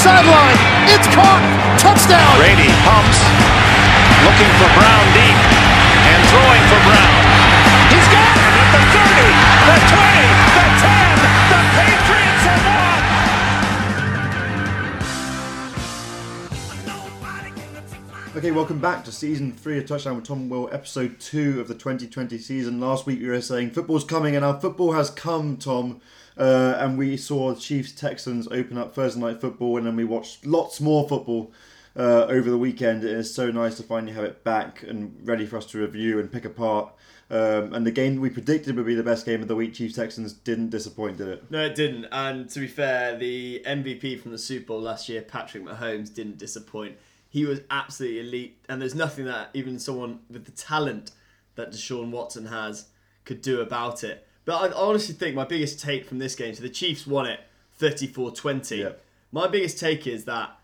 sideline. It's caught. Touchdown. Brady pumps, looking for Brown deep, and throwing for Brown. He's got it at the 30, the 20, the 10. The Patriots have won. Okay, welcome back to season three of Touchdown with Tom Will, episode two of the 2020 season. Last week we were saying football's coming, and our football has come, Tom. Uh, and we saw Chiefs Texans open up Thursday night football, and then we watched lots more football uh, over the weekend. It is so nice to finally have it back and ready for us to review and pick apart. Um, and the game we predicted would be the best game of the week, Chiefs Texans, didn't disappoint, did it? No, it didn't. And to be fair, the MVP from the Super Bowl last year, Patrick Mahomes, didn't disappoint. He was absolutely elite, and there's nothing that even someone with the talent that Deshaun Watson has could do about it. But I honestly think my biggest take from this game, so the Chiefs won it 34 20. Yeah. My biggest take is that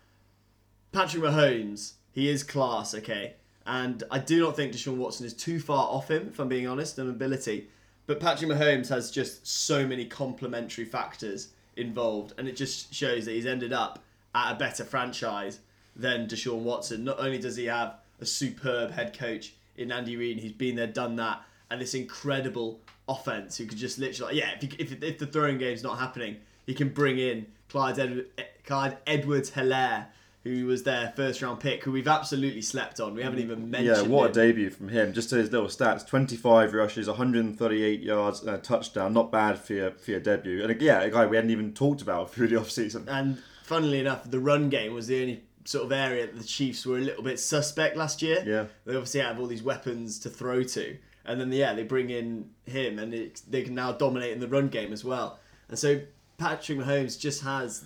Patrick Mahomes, he is class, okay? And I do not think Deshaun Watson is too far off him, if I'm being honest, in ability. But Patrick Mahomes has just so many complementary factors involved, and it just shows that he's ended up at a better franchise than Deshaun Watson. Not only does he have a superb head coach in Andy Reid, he's been there, done that, and this incredible offense who could just literally, yeah, if, he, if, if the throwing game's not happening, he can bring in Clyde, Ed, Clyde Edwards Helaire, who was their first round pick, who we've absolutely slept on. We haven't even mentioned Yeah, what a debut from him. Just to his little stats 25 rushes, 138 yards, and a touchdown. Not bad for your, for your debut. And yeah, a guy we hadn't even talked about through the offseason. And funnily enough, the run game was the only sort of area that the Chiefs were a little bit suspect last year. Yeah. They obviously have all these weapons to throw to. And then, yeah, they bring in him and it, they can now dominate in the run game as well. And so Patrick Mahomes just has,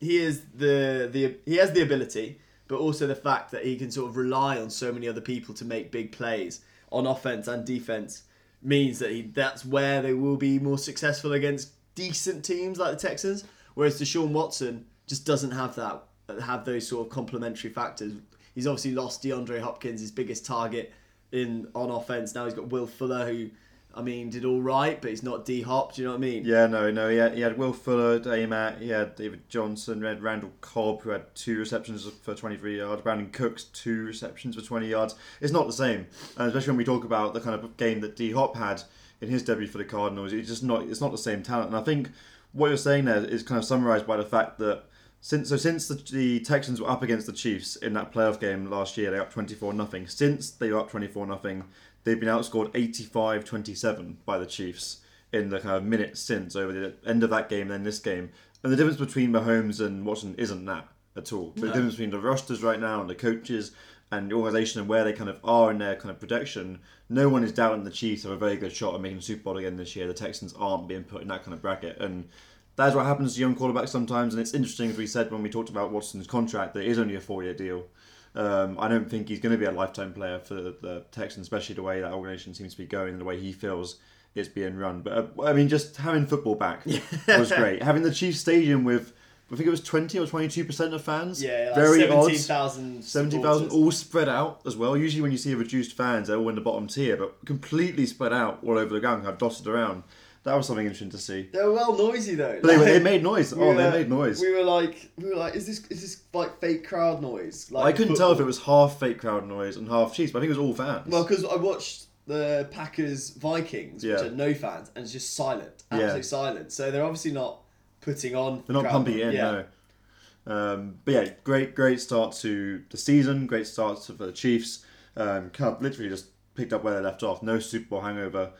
he is the, the, he has the ability, but also the fact that he can sort of rely on so many other people to make big plays on offense and defense means that he, that's where they will be more successful against decent teams like the Texans. Whereas Deshaun Watson just doesn't have that, have those sort of complementary factors. He's obviously lost DeAndre Hopkins, his biggest target in on offense. Now he's got Will Fuller, who, I mean, did all right, but he's not D Hop. Do you know what I mean? Yeah, no, no. He had, he had Will Fuller, Matt. He had David Johnson, had Randall Cobb, who had two receptions for 23 yards. Brandin Cooks, two receptions for 20 yards. It's not the same, and especially when we talk about the kind of game that D Hop had in his debut for the Cardinals. It's just not. It's not the same talent. And I think what you're saying there is kind of summarized by the fact that since so since the, the Texans were up against the Chiefs in that playoff game last year, they were up 24 nothing. Since they were up 24 nothing, they've been outscored 85-27 by the Chiefs in the kind of minutes since over the end of that game, then this game. And the difference between Mahomes and Watson isn't that at all. The difference between the rosters right now and the coaches and the organisation and where they kind of are in their kind of projection, no one is doubting the Chiefs have a very good shot at making the Super Bowl again this year. The Texans aren't being put in that kind of bracket. And that's what happens to young quarterbacks sometimes. And it's interesting, as we said when we talked about Watson's contract, that it is only a four year deal. Um, I don't think he's going to be a lifetime player for the Texans, especially the way that organisation seems to be going and the way he feels it's being run. But uh, I mean, just having football back was great. Having the Chiefs Stadium with, I think it was 20 or 22% of fans. Yeah, like very odd. 17,000 70,000 supporters. all spread out as well. Usually, when you see reduced fans, they're all in the bottom tier, but completely spread out all over the ground, kind of dotted around. That was something interesting to see. They were well noisy though. But they, were- they made noise. we Oh, they made noise. We were like, we were like, is this is this like fake crowd noise? Like I couldn't tell if it was half fake crowd noise and half Chiefs, but I think it was all fans. Well, because I watched the Packers Vikings, which Yeah. are no fans, and it's just silent, Yeah. silent. So they're obviously not putting on. They're not pumping it noise. in, no. Um, but yeah, great, great start to the season. Great start to, for the Chiefs. Um, kind of literally just picked up where they left off. No Super Bowl hangover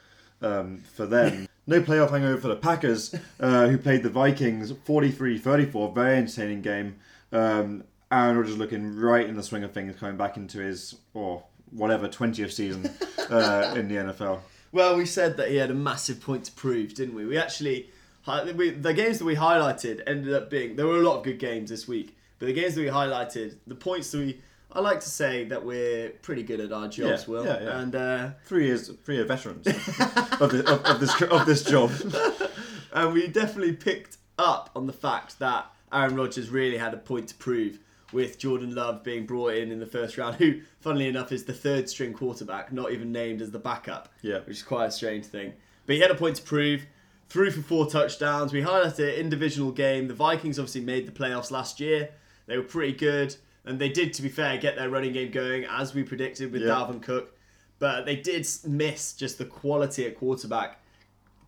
um, for them. no playoff hangover for the Packers, uh, who played the Vikings 43-34. Very entertaining game. Um, Aaron Rodgers looking right in the swing of things, coming back into his or whatever twentieth season uh, in the NFL. Well, we said that he had a massive point to prove, didn't we? We actually, we, the games that we highlighted ended up being there were a lot of good games this week, but the games that we highlighted, the points that we, I like to say that we're pretty good at our jobs, Yeah, Will, yeah, yeah. and uh, Three years, three year veterans of, the, of, of this of this job. and we definitely picked up on the fact that Aaron Rodgers really had a point to prove with Jordan Love being brought in in the first round, who, funnily enough, is the third string quarterback, not even named as the backup. Yeah. Which is quite a strange thing. But he had a point to prove. threw for four touchdowns. We highlighted it in divisional game. The Vikings obviously made the playoffs last year. They were pretty good, and they did, to be fair, get their running game going as we predicted with Yeah. Dalvin Cook. But they did miss just the quality at quarterback.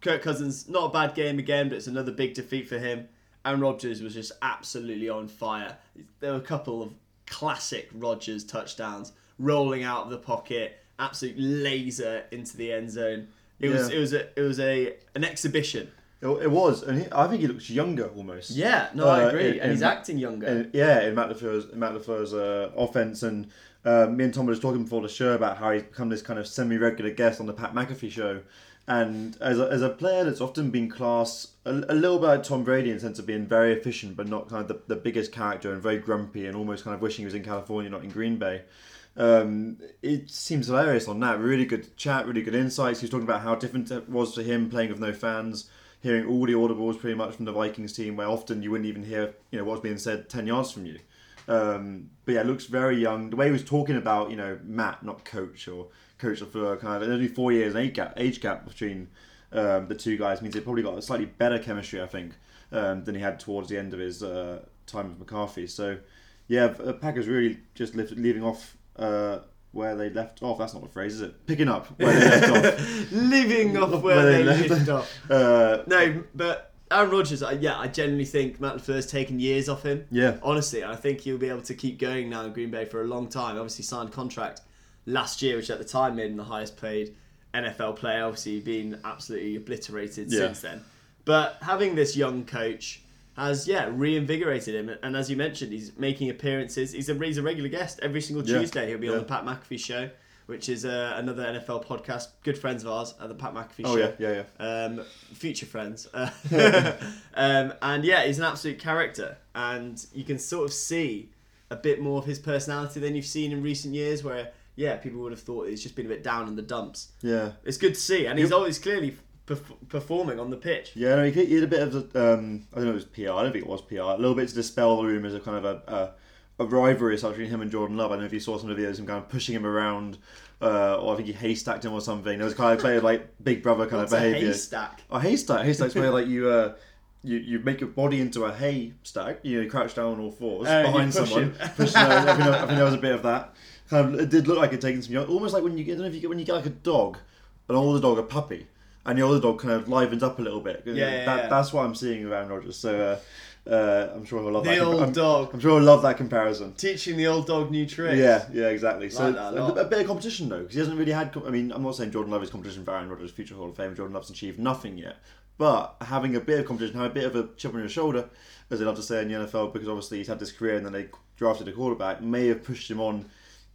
Kirk Cousins, not a bad game again, but it's another big defeat for him. Aaron Rodgers was just absolutely on fire. There were a couple of classic Rodgers touchdowns, rolling out of the pocket, absolute laser into the end zone. It was it was a it was a an exhibition. It, it was, and he, I think he looks younger almost. Yeah, no, I Uh, agree, in- and he's in- acting younger. And, yeah, in Matt LaFleur's, in Matt LaFleur's uh, offense. And uh, me and Tom were just talking before the show about how he's become this kind of semi regular guest on the Pat McAfee show. And as a, as a player that's often been classed a, a little bit like Tom Brady in the sense of being very efficient, but not kind of the, the biggest character and very grumpy and almost kind of wishing he was in California, not in Green Bay. Um, it seems hilarious on that. Really good chat, really good insights. He was talking about how different it was for him playing with no fans, hearing all the audibles pretty much from the Vikings team, where often you wouldn't even hear you know what's being said ten yards from you. Um, but yeah, looks very young. The way he was talking about you know Matt, not coach or coach LaFleur, kind of there's only four years age gap, age gap between um, the two guys means they probably got a slightly better chemistry, I think, um, than he had towards the end of his uh, time with McCarthy. So yeah, Packers really just lift, leaving off uh, where they left off. That's not a phrase, is it? Picking up where they left off. Living off where, Where they, they left. left off. Uh, No, but Aaron Rodgers, I, yeah, I genuinely think Matt LaFleur's taken years off him. Yeah. Honestly, I think he'll be able to keep going now in Green Bay for a long time. Obviously, signed contract last year, which at the time made him the highest paid NFL player. Obviously, being absolutely obliterated Yeah. since then. But having this young coach has, yeah, reinvigorated him. And as you mentioned, he's making appearances. He's a, he's a regular guest every single Yeah. Tuesday. He'll be on the Pat McAfee Show, which is uh, another NFL podcast. Good friends of ours at the Pat McAfee oh Show yeah, yeah, yeah. um, future friends. Um, and yeah, he's an absolute character, and you can sort of see a bit more of his personality than you've seen in recent years, where yeah, people would have thought he's just been a bit down in the dumps. Yeah. It's good to see, and he's always clearly perf- performing on the pitch. Yeah, no, he, he had a bit of the, um, I don't know if it was PR, I don't think it was PR, a little bit to dispel the rumours of kind of a, a, a rivalry between him and Jordan Love. I don't know if you saw some of the videos of him kind of pushing him around, uh, or I think he haystacked him or something. There was kind of played like big brother kind What's of a behaviour. haystack? A haystack. Haystack's where like you uh, you you make your body into a haystack. You know, you crouch down on all fours you behind push someone. Push. I, think, I think there was a bit of that. Kind of, it did look like it taking some. Almost like when you get, I don't know if you get when you get like a dog, an older dog, a puppy, and the older dog kind of livens up a little bit. Yeah, yeah, that, yeah. That's what I'm seeing around Aaron Rodgers. So uh, uh, I'm sure he'll love The that. old I'm, dog. I'm sure he'll love that comparison. Teaching the old dog new tricks. Yeah, yeah, exactly. So Like that a a bit of competition though, because he hasn't really had. com- I mean, I'm not saying Jordan Love is competition for Aaron Rodgers, future Hall of Fame. Jordan Love's achieved nothing yet, but having a bit of competition, having a bit of a chip on your shoulder, as they love to say in the NFL, because obviously he's had this career and then they drafted a quarterback, may have pushed him on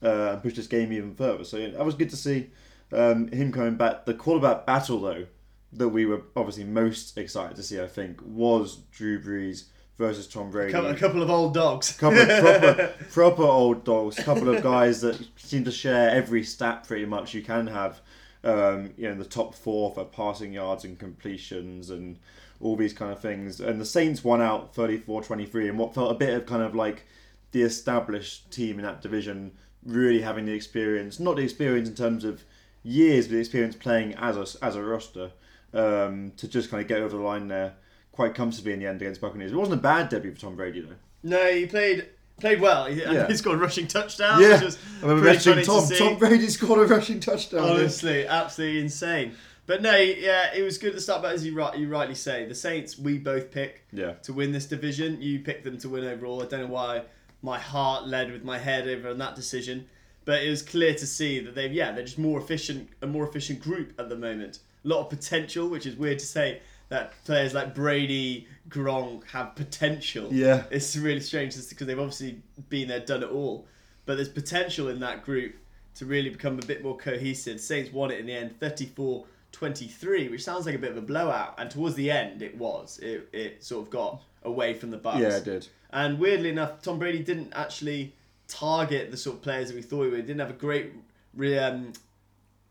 uh, and pushed his game even further. So yeah, that was good to see um, him coming back. The quarterback battle though, that we were obviously most excited to see, I think, was Drew Brees versus Tom Brady A couple, a couple of old dogs. A couple of proper, proper old dogs, A couple of guys that seem to share every stat pretty much you can have. Um, you know, in the top four for passing yards and completions and all these kind of things. And the Saints won out 34-23 and what felt a bit of kind of like the established team in that division really having the experience, not the experience in terms of years, the experience playing as a, as a roster um, to just kind of get over the line there quite comfortably in the end against Buccaneers. It wasn't a bad debut for Tom Brady though. No, he played played well. He, Yeah. he scored a rushing touchdown. Yeah, which was I remember pretty mentioning funny to Tom. Tom Brady scored a rushing touchdown. yeah. Honestly, absolutely insane. But no, yeah, it was good to start. But as you right, you rightly say, the Saints we both pick Yeah. to win this division. You picked them to win overall. I don't know why my heart led with my head over on that decision, but it was clear to see that they've yeah they're just more efficient, a more efficient group at the moment. A lot of potential, which is weird to say that players like Brady, Gronk have potential. Yeah. it's really strange because they've obviously been there, done it all. But there's potential in that group to really become a bit more cohesive. Saints won it in the end, 34 23, which sounds like a bit of a blowout. And towards the end, it was. It, it sort of got away from the Bucks. Yeah, it did. And weirdly enough, Tom Brady didn't actually target the sort of players that we thought he would. He didn't have a great re- um,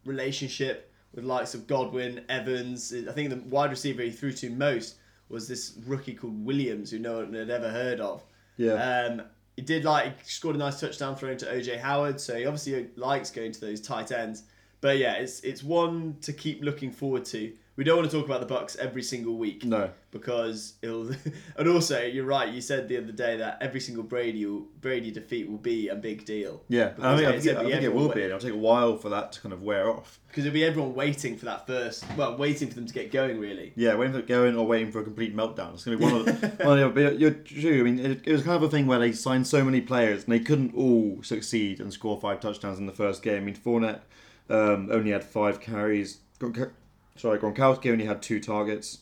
relationship with likes of Godwin, Evans. I think the wide receiver he threw to most was this rookie called Williams, who no one had ever heard of. Yeah. Um, he did like he scored a nice touchdown thrown to OJ Howard, so he obviously likes going to those tight ends. But yeah, it's it's one to keep looking forward to we don't want to talk about the Bucks every single week. No. because it'll. and also, you're right. You said the other day that every single Brady Brady defeat will be a big deal. Yeah, I think, I think, gonna I think it will be. It'll take a while for that to kind of wear off. Because it'll be everyone waiting for that first. Well, waiting for them to get going. Really. Yeah, waiting for it going or waiting for a complete meltdown. It's going to be one of the, one of the but you're true. I mean, it, it was kind of a thing where they signed so many players and they couldn't all succeed and score five touchdowns in the first game. I mean, Fournette um, only had five carries. Gronk- sorry, Gronkowski only had two targets.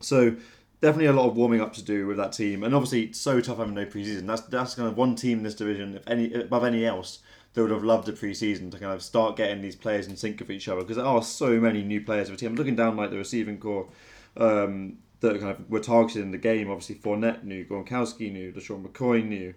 So definitely a lot of warming up to do with that team, and obviously it's so tough having no preseason. That's that's kind of one team in this division, if any above any else, that would have loved a preseason to kind of start getting these players in sync with each other because there are so many new players of a team. I'm looking down like the receiving corps. Um, that kind of were targeted in the game. Obviously, Fournette knew, Gronkowski knew, LeSean McCoy knew.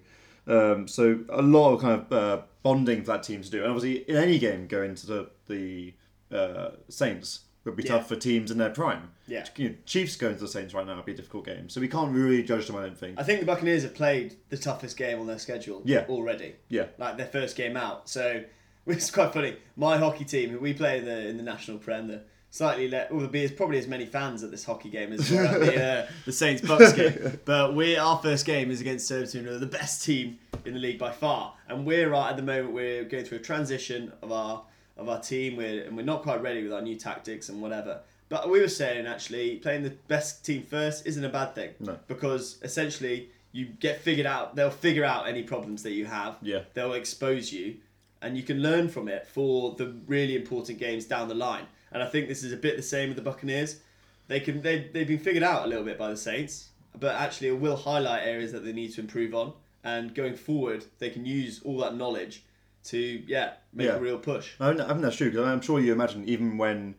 Um, so a lot of kind of uh, bonding for that team to do. And obviously, in any game going to the the uh, Saints would be Yeah. tough for teams in their prime. Yeah. You know, Chiefs going to the Saints right now would be a difficult game. So we can't really judge them. I don't think. I think the Buccaneers have played the toughest game on their schedule. Yeah. Already. Yeah. Like their first game out. So it's quite funny. My hockey team, who we play in the in the national prem, the slightly let well, there'll be probably as many fans at this hockey game as there at the uh, the Saints Bucks game. But we our first game is against Surbiton, who are the best team in the league by far, and we're right at the moment we're going through a transition of our of our team. We're and we're not quite ready with our new tactics and whatever. But we were saying actually playing the best team first isn't a bad thing No. because essentially you get figured out. They'll figure out any problems that you have. Yeah. They'll expose you, and you can learn from it for the really important games down the line. And I think this is a bit the same with the Buccaneers. They can they they've been figured out a little bit by the Saints, but actually it will highlight areas that they need to improve on. And going forward, they can use all that knowledge to yeah make Yeah. a real push. I, think- I that's true because I'm sure you imagine even when,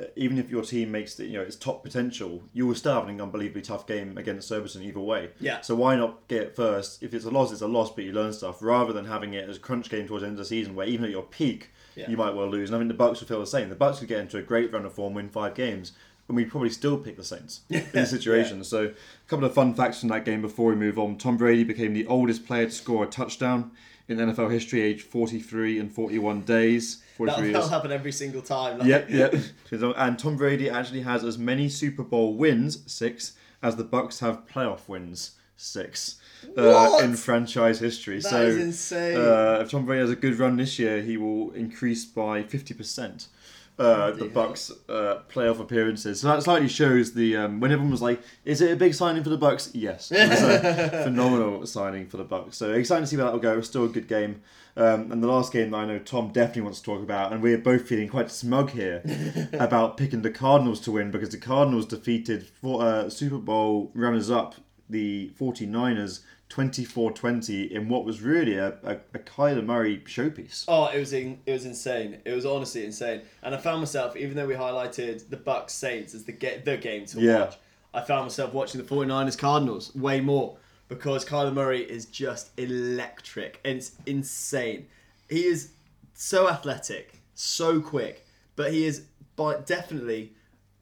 uh, even if your team makes the, you know its top potential, you will still have an unbelievably tough game against Surbiton either way. Yeah. So why not get it first? If it's a loss, it's a loss, but you learn stuff rather than having it as a crunch game towards the end of the season where even at your peak Yeah. you might well lose. And I think the Bucks would feel the same. The Bucks could get into a great run of form, win five games. And we'd probably still pick the Saints in this situation. So, a couple of fun facts from that game before we move on. Tom Brady became the oldest player to score a touchdown in NFL history, aged 43 and 41 days. 43 That'll, that'll happen every single time. like- Yep, yep. And Tom Brady actually has as many Super Bowl wins, six, as the Bucks have playoff wins, six, uh, in franchise history. That so, is insane. Uh, if Tom Brady has a good run this year, he will increase by fifty percent. Uh, the Bucks uh, playoff appearances, so that slightly shows the um, when everyone was like, "Is it a big signing for the Bucks?" Yes, it was a phenomenal signing for the Bucks. So exciting to see where that will go. It's still a good game. Um, and the last game that I know Tom definitely wants to talk about, and we're both feeling quite smug here about picking the Cardinals to win because the Cardinals defeated for, uh, Super Bowl runners-up the 49ers 24-20 in what was really a, a, a Kyler Murray showpiece. Oh, it was in, it was insane. It was honestly insane. And I found myself, even though we highlighted the Bucks Saints as the ga- the game to Yeah. watch, I found myself watching the 49ers Cardinals way more because Kyler Murray is just electric. And it's insane. He is so athletic, so quick, but he is by definitely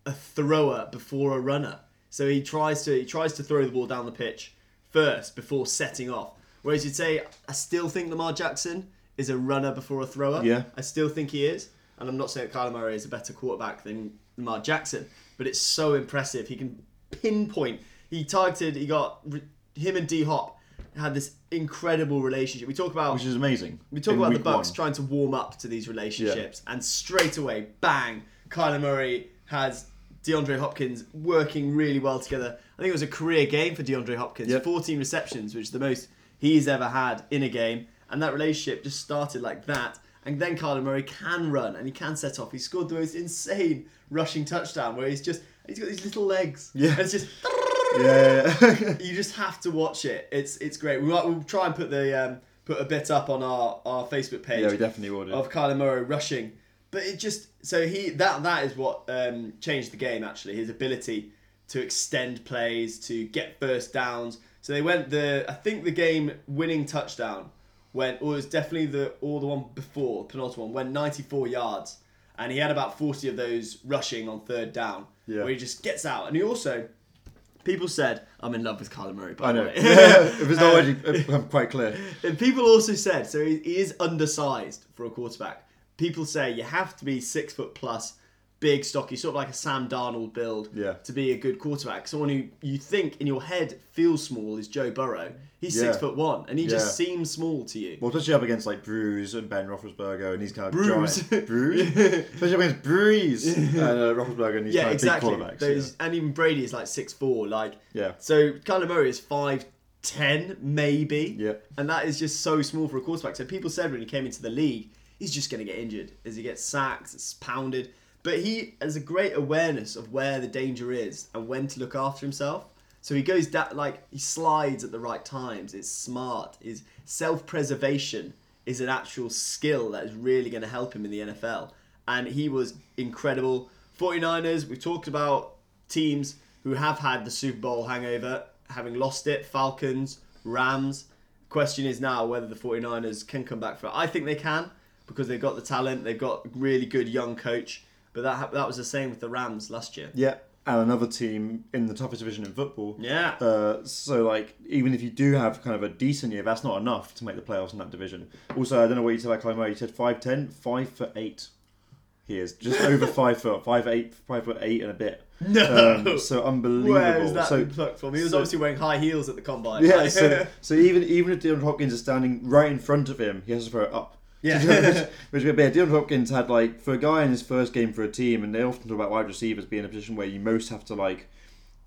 a thrower before a runner. So he tries to he tries to throw the ball down the pitch first before setting off. Whereas you'd say I still think Lamar Jackson is a runner before a thrower. Yeah. I still think he is. And I'm not saying that Kyler Murray is a better quarterback than Lamar Jackson, but it's so impressive. He can pinpoint. He targeted. He got him and D Hop had this incredible relationship. We talk about Which is amazing. we talk in about the Bucks one. trying to warm up to these relationships, and straight away, bang! Kyler Murray has DeAndre Hopkins working really well together. I think it was a career game for DeAndre Hopkins. Yep. 14 receptions, which is the most he's ever had in a game, and that relationship just started like that. And then Kyler Murray can run and he can set off. He scored the most insane rushing touchdown where he's just he's got these little legs. Yeah. And it's just Yeah, you just have to watch it. It's it's great. We might we'll try and put the um, put a bit up on our, our Facebook page yeah, we definitely will of Kyler Murray rushing. But it just so he that that is what um, changed the game actually. His ability to extend plays, to get first downs. So they went the I think the game winning touchdown went or it was definitely the or the one before penultimate one went 94 yards, and he had about 40 of those rushing on third down. Yeah. Where he just gets out, and he also people said I'm in love with Kyler Murray. By I know. if it's not already uh, quite clear. And people also said, so he, he is undersized for a quarterback. People say you have to be six foot plus big, stocky, sort of like a Sam Darnold build Yeah. to be a good quarterback. Someone who you think in your head feels small is Joe Burrow. He's Yeah. six foot one, and he just seems small to you. Well, especially up against like Bruce and Ben Roethlisberger, and he's kind of Bruce. giant. Bruce, especially up against Bruce and uh, Roethlisberger, and these yeah, kind of exactly. big quarterbacks. Those, And even Brady is like six four. Like Yeah. So Kyler Murray is five ten maybe. Yeah. And that is just so small for a quarterback. So people said when he came into the league, he's just going to get injured as he gets sacked, it's pounded. But he has a great awareness of where the danger is and when to look after himself. So he goes down, like, he slides at the right times. It's smart. His self preservation is an actual skill that is really going to help him in the NFL. And he was incredible. 49ers, we've talked about teams who have had the Super Bowl hangover, having lost it. Falcons, Rams. Question is now whether the 49ers can come back for it. I think they can because they've got the talent, they've got a really good young coach. But that that was the same with the Rams last year. Yeah, and another team in the toughest division in football. Yeah. Uh, so like, even if you do have kind of a decent year, that's not enough to make the playoffs in that division. Also, I don't know what you said about Kyler Murray. You said 5'10", 5 foot eight. He is just over five foot, five eight, five foot eight and a bit. No. Um, so unbelievable. Where is that so, plucked from? He was so- obviously wearing high heels at the combine. Yeah, so, so even even if Dylan Hopkins is standing right in front of him, he has to throw it up. Yeah. which, which would be Dylan Hopkins had like for a guy in his first game for a team, and they often talk about wide receivers being in a position where you most have to like,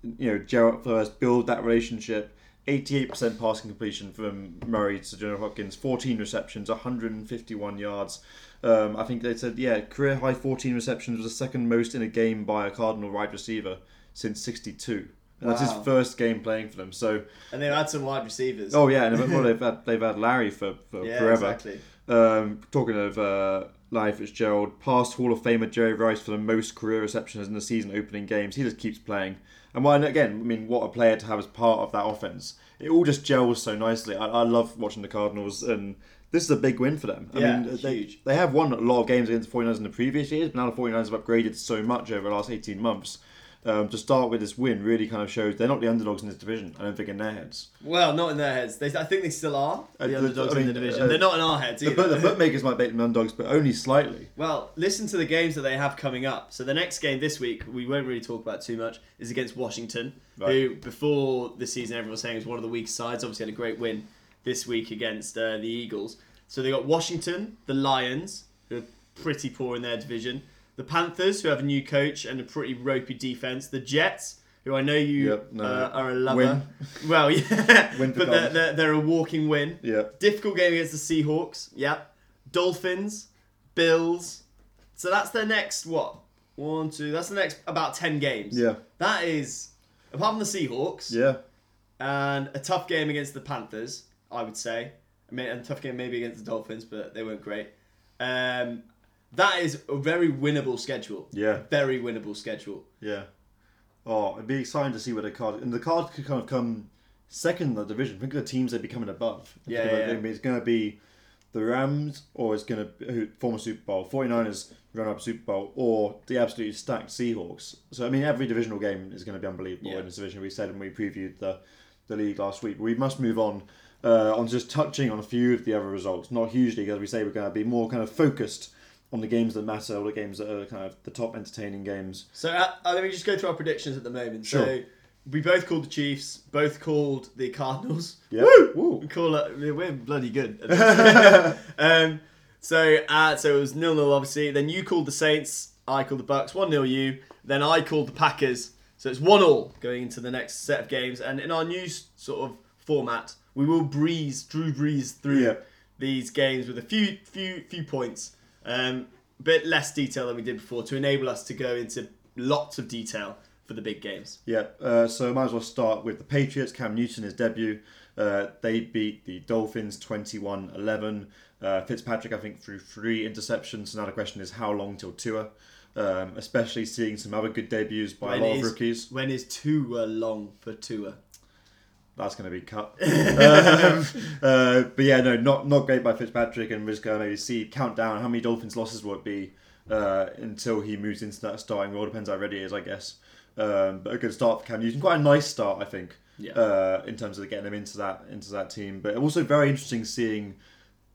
you know, gel up first, build that relationship. Eighty-eight percent passing completion from Murray to Dylan Hopkins, fourteen receptions, one hundred and fifty-one yards. Um, I think they said yeah, career high fourteen receptions was the second most in a game by a Cardinal wide receiver since '62. And that's his first game playing for them. So and they've had some wide receivers. Oh yeah, and well, they've had they've had Larry for, for yeah, forever. exactly. Um, talking of uh, Larry Fitzgerald, past Hall of Famer Jerry Rice for the most career receptions in the season opening games. He just keeps playing, and and again, I mean, what a player to have as part of that offense. It all just gels so nicely. I, I love watching the Cardinals, and this is a big win for them. I Yeah, mean, they, huge. they have won a lot of games against the 49ers in the previous years, but now the 49ers have upgraded so much over the last 18 months. Um, to start with this win really kind of shows they're not the underdogs in this division. I don't think in their heads. Well, not in their heads. They, I think they still are the Uh, underdogs I in the division. uh, They're not in our heads The, either. but the bookmakers might make them underdogs, but only slightly. Well, listen to the games that they have coming up. So the next game this week, we won't really talk about too much, is against Washington, Right. who before the season everyone was saying was one of the weak sides. Obviously had a great win this week against uh, the Eagles. So they got Washington, the Lions, who are pretty poor in their division, the Panthers, who have a new coach and a pretty ropey defense, the Jets. Who I know you Yep, no. uh, are a lover. Win. Well, yeah, Win but they're, they're, they're a walking win. Yeah. Difficult game against the Seahawks. Yep. Dolphins, Bills. So that's their next what? One, two. That's the next about ten games. Yeah. That is apart from the Seahawks Yeah. and a tough game against the Panthers. I would say. I mean, a tough game maybe against the Dolphins, but they weren't great. Um, that is a very winnable schedule. Yeah. Very winnable schedule. Yeah. Oh, it'd be exciting to see where the card and the card could kind of come second in the division. Think of the teams they'd be coming above. Yeah, yeah. It's going to be the Rams, or it's going to who former Super Bowl 49ers run up Super Bowl, or the absolutely stacked Seahawks. So I mean, every divisional game is going to be unbelievable Yeah. in this division. We said and we previewed the the league last week. We must move on. Uh, on just touching on a few of the other results, not hugely, because we say we're going to be more kind of focused on the games that matter, all the games that are kind of the top entertaining games. So uh, uh, let me just go through our predictions at the moment. So Sure. we both called the Chiefs, both called the Cardinals. Yeah. Woo! We call it. We're bloody good. um, so uh, so it was nil nil obviously. Then you called the Saints. I called the Bucks. One 0 you. Then I called the Packers. So it's one all going into the next set of games. And in our new sort of format, we will breeze, Drew breeze through Yeah. these games with a few few few points. Um, a bit less detail than we did before to enable us to go into lots of detail for the big games. Yeah, uh, so might as well start with the Patriots. Cam Newton, his debut. Uh, they beat the Dolphins 21 11. Uh, Fitzpatrick, I think, threw three interceptions. So now the question is how long till Tua? Um, especially seeing some other good debuts by a lot of rookies. When is Tua long for Tua? That's going to be cut. um, uh, but yeah, no, not not great by Fitzpatrick. And we're just going to maybe see count down how many Dolphins losses will it be uh, until he moves into that starting role. Depends how ready he is, I guess. Um, but a good start for Cam Newton. Quite a nice start, I think. Yeah. Uh, in terms of getting him into that into that team, but also very interesting seeing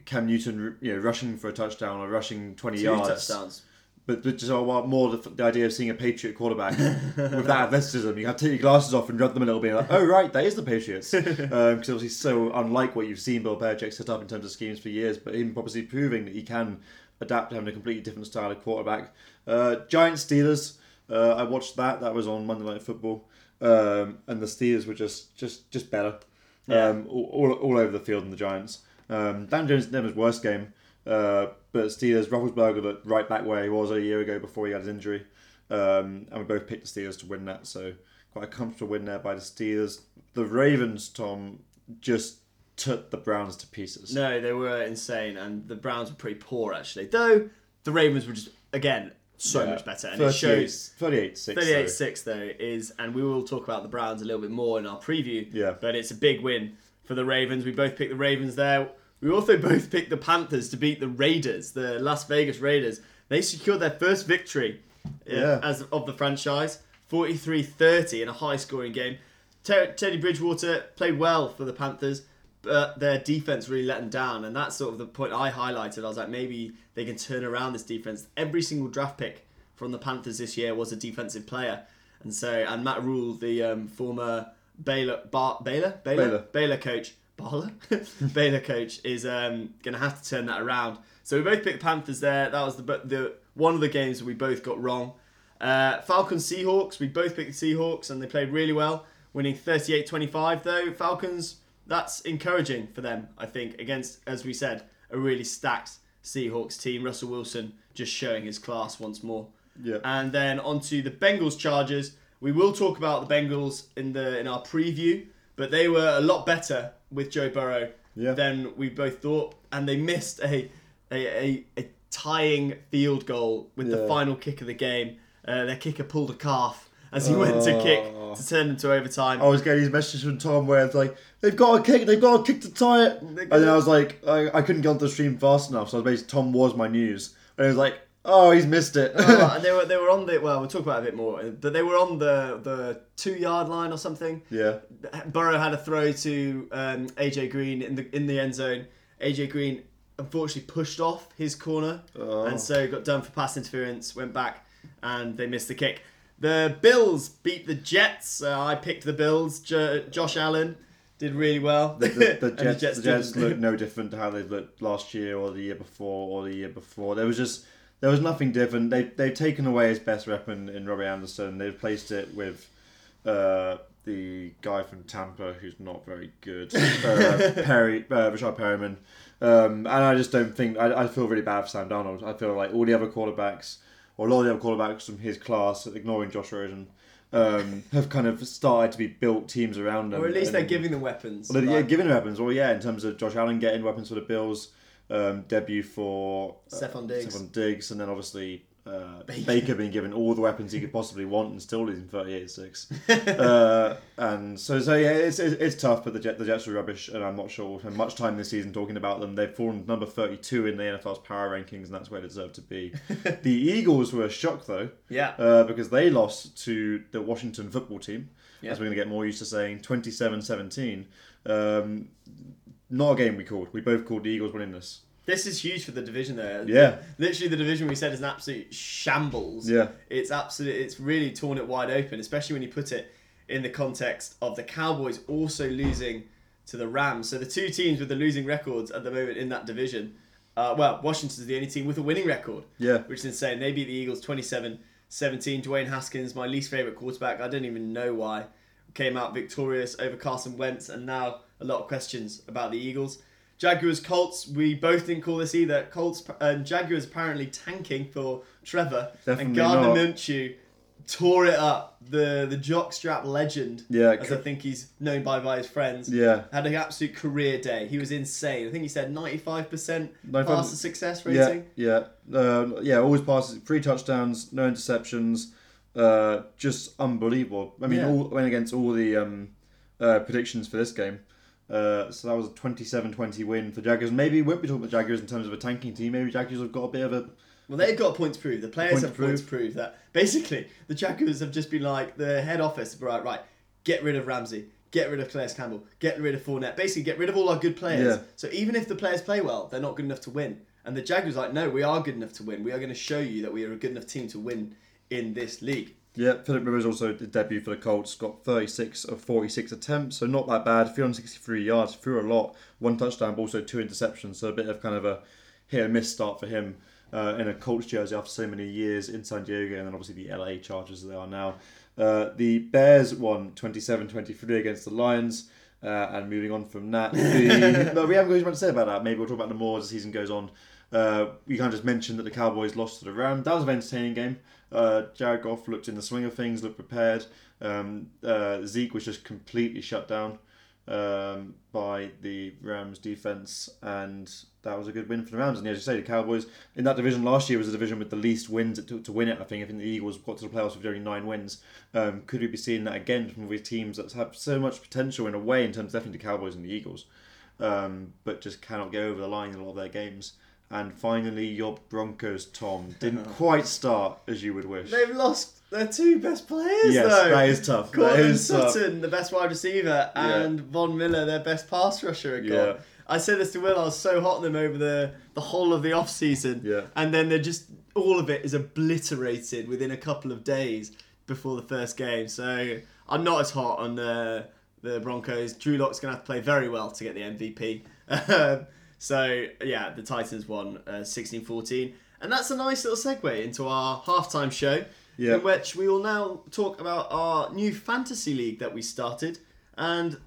Cam Newton, you know, rushing for a touchdown or rushing twenty Two yards. touchdowns. But, just uh, well, more the, the idea of seeing a Patriot quarterback with that athleticism. You have to take your glasses off and rub them a little bit. Like, oh right, that is the Patriots. Because obviously so unlike what you've seen Bill Belichick set up in terms of schemes for years, but him obviously proving that he can adapt to having a completely different style of quarterback. Uh, Giants Steelers. Uh, I watched that. That was on Monday Night Football, um, and the Steelers were just just just better, Yeah. um, all, all, all over the field than the Giants. Um, Dan Jones never his worst game, uh, but Steelers Roethlisberger looked right back where he was a year ago before he had his injury, um, and we both picked the Steelers to win that. So quite a comfortable win there by the Steelers. The Ravens, Tom, just took the Browns to pieces. No, they were insane, and the Browns were pretty poor actually. Though the Ravens were just again so Yeah. much better, and it 38 shows 38 6. 38 6 though is and we will talk about the Browns a little bit more in our preview. Yeah. But it's a big win for the Ravens. We both picked the Ravens there. We also both picked the Panthers to beat the Raiders, the Las Vegas Raiders. They secured their first victory uh, Yeah. as of the franchise, 43-30 in a high scoring game. Ter- Teddy Bridgewater played well for the Panthers, but their defense really let them down, and that's sort of the point I highlighted. I was like, maybe they can turn around this defense. Every single draft pick from the Panthers this year was a defensive player, and so and Matt Rhule, the um, former Baylor Bar- Baylor Baylor Baylor. Baylor coach, Baylor Baylor coach is um, going to have to turn that around. So we both picked the Panthers there. That was the the one of the games that we both got wrong. Uh, Falcons Seahawks, we both picked the Seahawks and they played really well, winning 38-25 though. Falcons, that's encouraging for them, I think, against, as we said, a really stacked Seahawks team. Russell Wilson just showing his class once more. Yeah. And then onto the Bengals Chargers. We will talk about the Bengals in the in our preview, but they were a lot better with Joe Burrow Yeah. than we both thought, and they missed a a, a, a tying field goal with the final kick of the game. Uh, their kicker pulled a calf as he went to kick Oh. to turn into overtime. I was getting these messages from Tom where it's like, they've got a kick, they've got a kick to tie it. And then I was like, I, I couldn't get onto the stream fast enough, so I was basically, Tom was my news. And it was like, oh, he's missed it. Oh, and they were they were on the well. We'll talk about it a bit more, but they were on the the two yard line or something. yeah. Burrow had a throw to um, AJ Green in the in the end zone. AJ Green unfortunately pushed off his corner, Oh. and so got done for pass interference. Went back, and they missed the kick. The Bills beat the Jets. Uh, I picked the Bills. Jo- Josh Allen did really well. The, the, the Jets, the Jets look no different to how they looked last year or the year before or the year before. There was just there was nothing different. They they've taken away his best weapon in Robbie Anderson. They've replaced it with uh, the guy from Tampa who's not very good, uh, Perry uh, Rashad Perriman. Um, and I just don't think I, I feel really bad for Sam Darnold. I feel like all the other quarterbacks or a lot of the other quarterbacks from his class, ignoring Josh Rosen, um, have kind of started to be built teams around them. Or at least they're giving them weapons. well, yeah, Like, giving weapons. Well, yeah, in terms of Josh Allen getting weapons for the Bills, um, debut for uh, Stefon Diggs. Stefon Diggs, and then obviously uh, Baker. Baker. being given all the weapons he could possibly want and still losing 38-6. uh, and so, so yeah, it's, it's, it's tough, but the, Jet, the Jets are rubbish, and I'm not sure we'll spend much time this season talking about them. They've fallen number 32 in the NFL's power rankings, and that's where they deserve to be. the Eagles were a shock, though, yeah. uh, because they lost to the Washington football team, Yeah. as we're going to get more used to saying, 27 17. Um, not a game we called. We both called the Eagles winning this. This is huge for the division, there. Yeah. Literally, the division we said is an absolute shambles. Yeah. It's absolute. It's really torn it wide open, especially when you put it in the context of the Cowboys also losing to the Rams. So the two teams with the losing records at the moment in that division. Uh, well, Washington's the only team with a winning record. Yeah. Which is insane. They beat the Eagles 27 17. Dwayne Haskins, my least favourite quarterback. I don't even know why. Came out victorious over Carson Wentz, and now a lot of questions about the Eagles. Jaguars Colts, we both didn't call this either. Colts and Jaguars apparently tanking for Trevor, and Gardner not. Minshew tore it up. The the jockstrap legend, Yeah, as I think he's known by by his friends, Yeah. had an absolute career day. He was insane. I think he said ninety five percent 95 passer success Yeah, rating. yeah, uh, yeah. Always passes, three touchdowns, no interceptions. Uh, just unbelievable. I mean, Yeah. all went against all the um, uh, predictions for this game. Uh, so that was a 27-20 win for the Jaguars. Maybe we won't be talking about Jaguars in terms of a tanking team. Maybe Jaguars have got a bit of a Well, they've got points point to prove. The players Point have to points to prove that basically the Jaguars have just been like the head office, right? Right, get rid of Ramsey, get rid of Calais Campbell, get rid of Fournette. Basically, get rid of all our good players. Yeah. So even if the players play well, they're not good enough to win. And the Jaguars like, no, we are good enough to win. We are going to show you that we are a good enough team to win in this league. Yeah, Philip Rivers also did debut for the Colts, got 36 of 46 attempts, so not that bad. 363 yards, threw a lot, one touchdown, but also two interceptions, so a bit of kind of a hit and miss start for him uh, in a Colts jersey after so many years in San Diego, and then obviously the LA Chargers as they are now. Uh, the Bears won 27 23 against the Lions. Uh, and moving on from that, the, no, we haven't got much to say about that. Maybe we'll talk about them more as the season goes on. Uh, we kind of just mentioned that the Cowboys lost to the Rams. That was an entertaining game. Uh, Jared Goff looked in the swing of things, looked prepared. Um, uh, Zeke was just completely shut down um, by the Rams defense, and that was a good win for the Rams. And as you say, the Cowboys in that division last year was a division with the least wins to, to win it. I think. I think the Eagles got to the playoffs with only nine wins. Um, could we be seeing that again from these teams that have so much potential in a way in terms of definitely the Cowboys and the Eagles, um, but just cannot get over the line in a lot of their games. And finally, your Broncos, Tom, didn't quite start as you would wish. They've lost their two best players, Yes, though. that is tough. That Courtland is tough. Sutton, the best wide receiver, and Von Miller, their best pass rusher, are gone. Yeah. I said this to Will, I was so hot on them over the, the whole of the off season. Yeah. And then they're just, all of it is obliterated within a couple of days before the first game. So I'm not as hot on uh, the Broncos. Drew Lock's going to have to play very well to get the MVP. So, yeah, the Titans won uh, 16 14. And that's a nice little segue into our halftime show, Yeah. in which we will now talk about our new fantasy league that we started and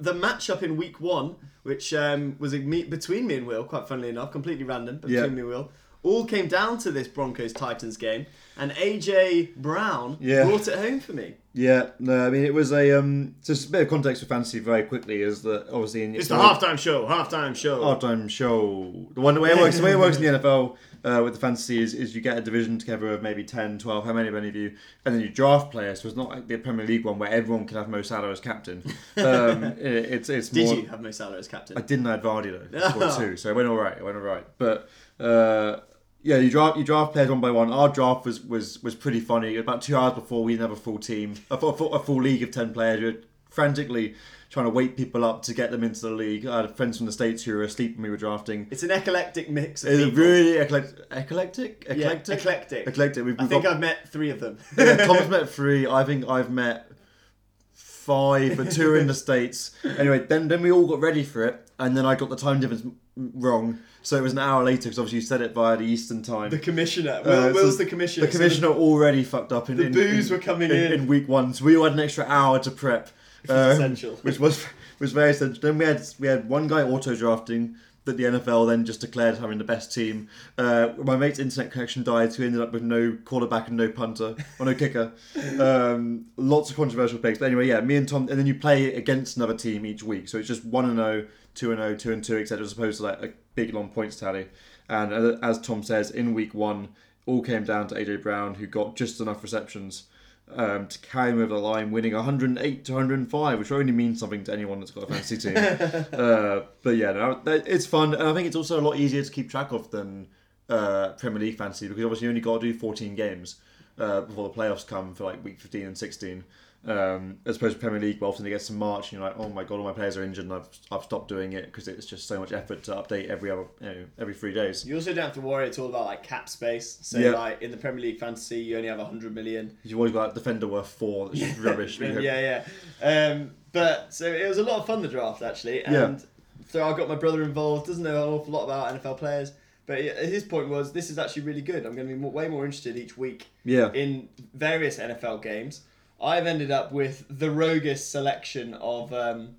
the matchup in week one, which um, was a meet between me and Will, quite funnily enough, completely random, but Yeah. between me and Will, all came down to this Broncos Titans game, and AJ Brown Yeah. brought it home for me. Yeah, no, I mean it was a um. Just a bit of context for fantasy very quickly is that obviously in It's the halftime show, halftime show. halftime show. The one the way it works, the way it works in the NFL uh, with the fantasy is, is you get a division together of maybe 10, 12, how many of any of you, and then you draft players. So it's not like the Premier League one where everyone can have Mo Salah as captain. Um, it, it's it's Did more. you have Mo Salah as captain? I didn't add Vardy though. I two, so it went all right. It went all right. But uh, yeah, you draft you draft players one by one. Our draft was was was pretty funny. About two hours before we didn't have a full team, a full, a full league of ten players. We were frantically trying to wake people up to get them into the league. I had friends from the states who were asleep when we were drafting. It's an eclectic mix of It's people. really eclectic. Eclectic. yeah, Eclectic. eclectic. Eclectic. We've, I we've think got- I've met three of them. yeah, Tom's met three. I think I've met five, but two are in the states. Anyway, then then we all got ready for it, and then I got the time difference wrong, so it was an hour later because obviously you said it via the Eastern time. the commissioner. Uh, Will, so Will's the commissioner. The so commissioner already fucked up. In, The in- booze in- were coming in, in. in week one, so we all had an extra hour to prep, um, essential. which was was very essential. Then we had we had one guy auto drafting that the NFL then just declared having the best team. Uh, my mate's internet connection died, so we ended up with no quarterback and no punter or no kicker. Um, lots of controversial picks, but anyway, yeah, me and Tom, and then you play against another team each week, so it's just one and 0, 2 and 0, 2 and 2, etc. As opposed to like a big long points tally. And uh, as Tom says, in week one, all came down to AJ Brown, who got just enough receptions um, to carry him over the line, winning 108 to 105, which only means something to anyone that's got a fantasy team. uh, but yeah, no, it's fun, and I think it's also a lot easier to keep track of than uh, Premier League fantasy because obviously you only got to do 14 games uh, before the playoffs come for like week 15 and 16. Um, as opposed to Premier League, where often it gets to March, and you're like, oh my god, all my players are injured, and I've, I've stopped doing it because it's just so much effort to update every other, you know, every three days. You also don't have to worry It's all about like cap space. So Yeah. like in the Premier League fantasy, you only have hundred million. You've always got that defender worth four, that's just rubbish. yeah, yeah. Um, but so it was a lot of fun the draft actually, and so I got my brother involved. Doesn't know an awful lot about NFL players, but his point was this is actually really good. I'm going to be more, way more interested each week Yeah. in various NFL games. I've ended up with the roguish selection of um,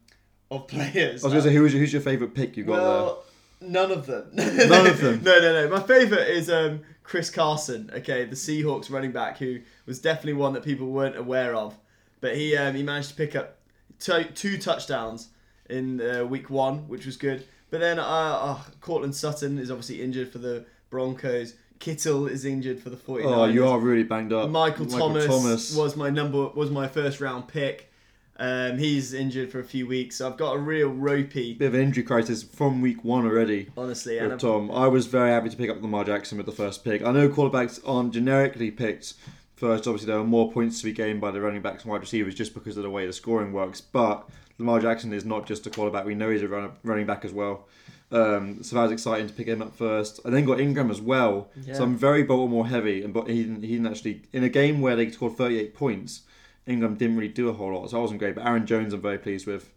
of players. I was going to say, who's your, who's your favourite pick you got Well, none of them. None of them? no, no, no. My favourite is um, Chris Carson. Okay, the Seahawks running back who was definitely one that people weren't aware of, but he um, he managed to pick up two, two touchdowns in uh, week one, which was good. But then uh, uh, Courtland Sutton is obviously injured for the Broncos. Kittle is injured for the 49ers. Oh, you are really banged up. Michael, Thomas, was my number was my first round pick. Um, he's injured for a few weeks, so I've got a real ropey, bit of an injury crisis from week one already. honestly. With Tom. I was very happy to pick up Lamar Jackson with the first pick. I know quarterbacks aren't generically picked first. Obviously, there are more points to be gained by the running backs and wide receivers just because of the way the scoring works. But Lamar Jackson is not just a quarterback. We know he's a run- running back as well. Um, so that was exciting to pick him up first. I then got Ingram as well. Yeah. So I'm very Baltimore heavy, and but he didn't, he didn't actually in a game where they scored 38 points. Ingram didn't really do a whole lot, so I wasn't great. But Aaron Jones, I'm very pleased with.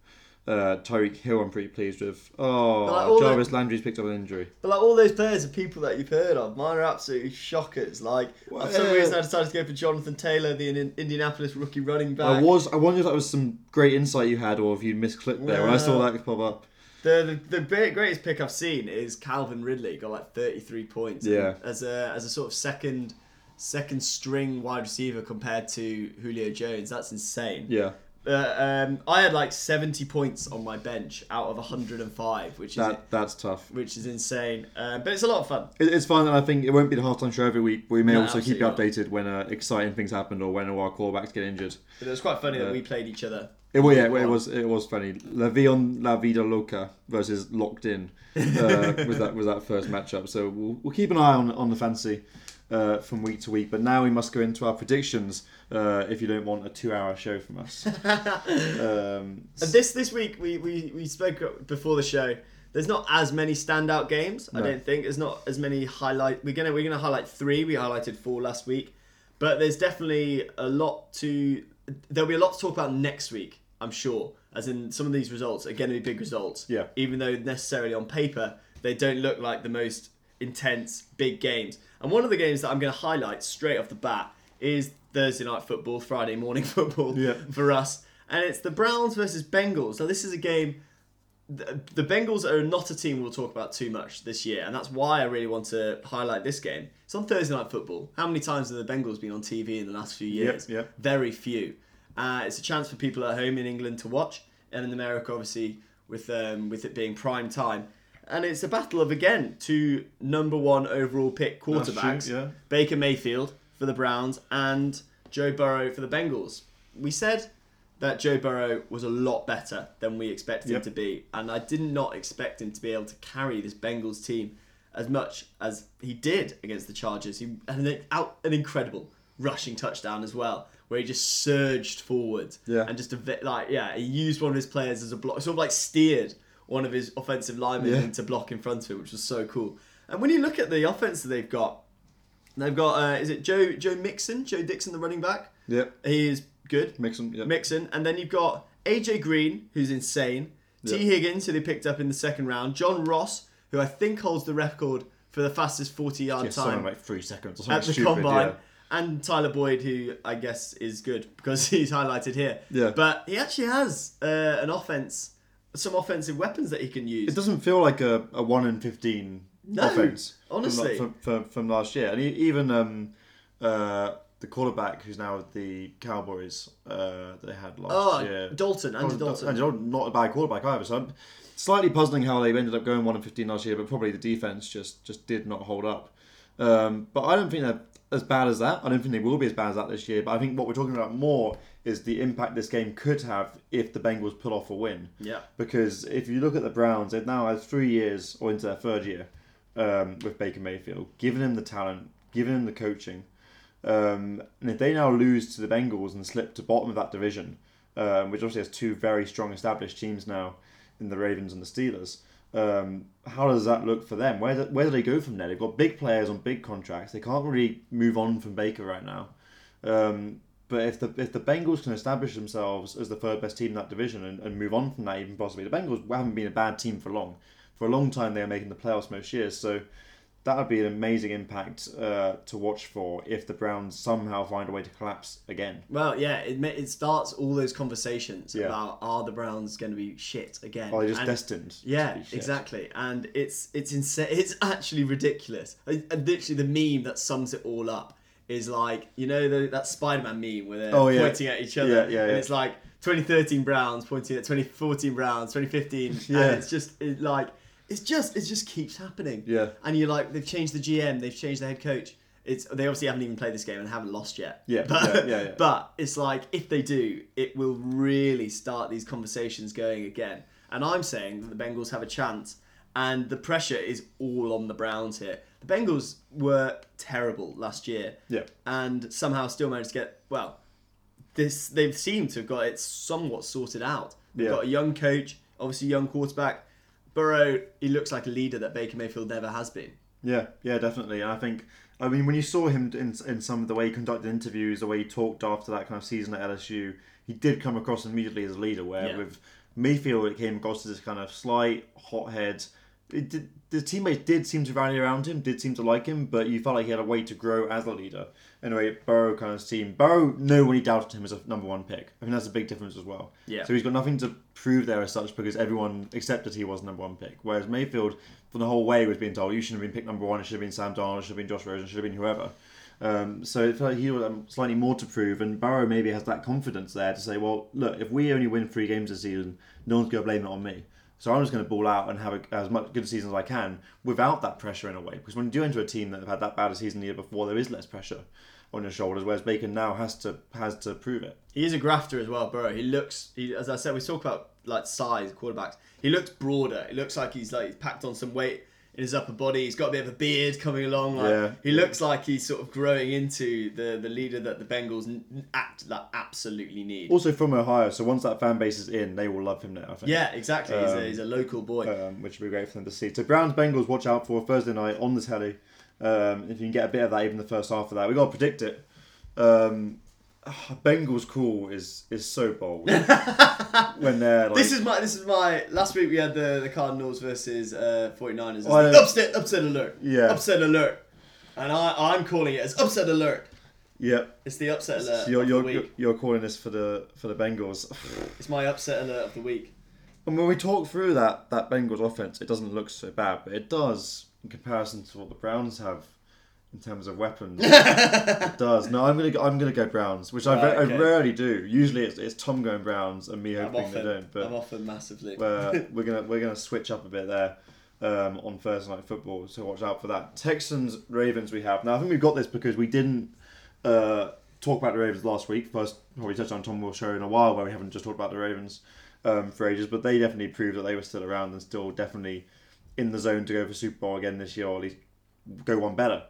Uh, Tyreek Hill, I'm pretty pleased with. Oh, like the- Jarvis Landry's picked up an injury. But like all those players are people that you've heard of. Mine are absolutely shockers. Like Well, for some yeah. reason, I decided to go for Jonathan Taylor, the in- Indianapolis rookie running back. I was. I wonder if that was some great insight you had, or if you misclicked there when I saw that pop up. The, the the greatest pick I've seen is Calvin Ridley. Got like thirty three points. Yeah. As a as a sort of second second string wide receiver compared to Julio Jones. That's insane. Yeah, Uh, um, I had like seventy points on my bench out of hundred and five, which is that that's tough. which is insane. Um, but it's a lot of fun. It- It's fun, and I think it won't be the halftime show every week. We may No, also keep you updated when uh, exciting things happen or when our quarterbacks get injured. But it was quite funny that Uh, we played each other. It, well, yeah, it was it was funny. Le'Veon La Vida Loca versus Locked In uh, was that was that first matchup. So we'll, we'll keep an eye on on the fancy uh, from week to week. But now we must go into our predictions. Uh, if you don't want a two-hour show from us, um, And this this week we, we, we spoke before the show. There's not as many standout games. I don't think there's not as many highlight. We're gonna we're gonna highlight three. We highlighted four last week, but there's definitely a lot to. There'll be a lot to talk about next week. I'm sure. As in some of these results are going to be big results. Yeah. Even though necessarily on paper they don't look like the most intense big games. And one of the games that I'm going to highlight straight off the bat is Thursday night football, Friday morning football Yeah. for us, and it's the Browns versus Bengals. Now this is a game. The, the Bengals are not a team we'll talk about too much this year, and that's why I really want to highlight this game. It's on Thursday night football. How many times have the Bengals been on TV in the last few years? yep. Very few. Uh, it's a chance for people at home in England to watch, and in America, obviously, with um, with it being prime time. And it's a battle of again two number one overall pick quarterbacks. true, yeah. Baker Mayfield for the Browns and Joe Burrow for the Bengals. We said that Joe Burrow was a lot better than we expected him to be, and I did not expect him to be able to carry this Bengals team as much as he did against the Chargers. He had an, out, an incredible rushing touchdown as well, where he just surged forward Yeah. and just a bit like yeah, he used one of his players as a block, sort of like steered one of his offensive linemen Yeah. into block in front of him, which was so cool. And when you look at the offense that they've got, they've got uh, is it Joe Joe Mixon, Joe Dixon, the running back. Yep. He is good. Mixon. Yep. Mixon, and then you've got AJ Green, who's insane. Tee Yeah. Higgins, who they picked up in the second round. John Ross, who I think holds the record for the fastest forty-yard Yeah, time like three seconds or at the stupid. combine. Yeah. And Tyler Boyd, who I guess is good because he's highlighted here. Yeah. But he actually has uh, an offense, some offensive weapons that he can use. It doesn't feel like a, a one in fifteen No, offense. honestly. from, from, from last year, and even um, uh, the quarterback who's now with the Cowboys uh, they had last oh, year. Dalton, Andy Dalton. Andy Dalton, not a bad quarterback either. So I'm slightly puzzling how they ended up going one in fifteen last year, but probably the defense just just did not hold up. Um, but I don't think they're as bad as that. I don't think they will be as bad as that this year. But I think what we're talking about more is the impact this game could have if the Bengals pull off a win. Yeah. Because if you look at the Browns, they've now had three years or into their third year um, with Baker Mayfield, giving him the talent, giving him the coaching. Um, and if they now lose to the Bengals and slip to bottom of that division, um, which obviously has two very strong established teams now in the Ravens and the Steelers, um, how does that look for them? Where do, where do they go from there? They've got big players on big contracts. They can't really move on from Baker right now. Um, but if the if the Bengals can establish themselves as the third best team in that division and, and move on from that even possibly, the Bengals haven't been a bad team for long. For a long time, they are making the playoffs most years. So that would be an amazing impact uh, to watch for if the Browns somehow find a way to collapse again. Well, yeah, it it starts all those conversations Yeah. about are the Browns going to be shit again? Or they're just And- destined. Yeah, exactly, and it's it's insane. It's actually ridiculous. Uh, Literally, the meme that sums it all up is like you know the, that Spider-Man meme where they're Oh, yeah. pointing at each other, Yeah, yeah, and it's like 2013 Browns pointing at 2014 Browns, 2015, Yeah. and it's just it, like it's just it just keeps happening. Yeah. and you're like they've changed the GM, they've changed the head coach. It's they obviously haven't even played this game and haven't lost yet. Yeah, but, yeah, yeah, yeah. but it's like if they do, it will really start these conversations going again. And I'm saying that the Bengals have a chance, and the pressure is all on the Browns here. The Bengals were terrible last year, Yeah. and somehow still managed to get well. This they've seemed to have got it somewhat sorted out. They've Yeah. got a young coach, obviously young quarterback, Burrow, he looks like a leader that Baker Mayfield never has been. Yeah, yeah, definitely. And I think, I mean, when you saw him in, in some of the way he conducted interviews, the way he talked after that kind of season at LSU, he did come across immediately as a leader. Where Yeah. with Mayfield, it came across as this kind of slight hothead. It did, the teammates did seem to rally around him, did seem to like him, but you felt like he had a way to grow as a leader. Anyway, Burrow kind of seemed Burrow no when he doubted him as a number one pick. I think that's a big difference as well. Yeah. So he's got nothing to prove there as such because everyone accepted he was number one pick. Whereas Mayfield, from the whole way, was being told you shouldn't have been picked number one. It should have been Sam Darnold. It should have been Josh Rosen. It should have been whoever. Um, so it felt like he had um, slightly more to prove, and Burrow maybe has that confidence there to say, well, look, if we only win three games this season, no one's going to blame it on me. So I'm just going to ball out and have a, as much good a season as I can without that pressure in a way. Because when you do enter a team that have had that bad a season the year before, there is less pressure on your shoulders. Whereas Baker now has to has to prove it. He is a grafter as well, bro. He looks, he, as I said, we talk about like size, quarterbacks. He looks broader. It looks like he's like he's packed on some weight in his upper body. He's got a bit of a beard coming along. Like, Yeah. He looks like he's sort of growing into the, the leader that the Bengals act like absolutely need. Also from Ohio, so once that fan base is in, they will love him now. I think. Yeah, exactly. He's, Um, a, he's a local boy. um, which would be great for them to see. So Browns Bengals, watch out for Thursday night on the telly. Um, if you can get a bit of that, even the first half of that, we got to predict it. Um, Bengals call is is so bold when they're like, this is my this is my last week we had the, the Cardinals versus uh, 49ers. It's Oh, upset upset alert. Yeah. Upset alert. And I I'm calling it as upset alert. yeah. It's the upset alert So you're you're, you're calling this for the for the Bengals. It's my upset alert of the week. And when we talk through that that Bengals offense, it doesn't look so bad, but it does in comparison to what the Browns have in terms of weapons. it does. No, I'm gonna go, I'm gonna go Browns, which I, Right, ve- okay. I rarely do. Usually it's, it's Tom going Browns and me hoping off they don't. But I'm him massively. uh, we're gonna we're gonna switch up a bit there um, on Thursday night football, so watch out for that. Texans Ravens we have now. I think we've got this because we didn't uh, talk about the Ravens last week. First, probably touched on Tom will show in a while where we haven't just talked about the Ravens um, for ages, but they definitely proved that they were still around and still definitely in the zone to go for Super Bowl again this year, or at least go one better.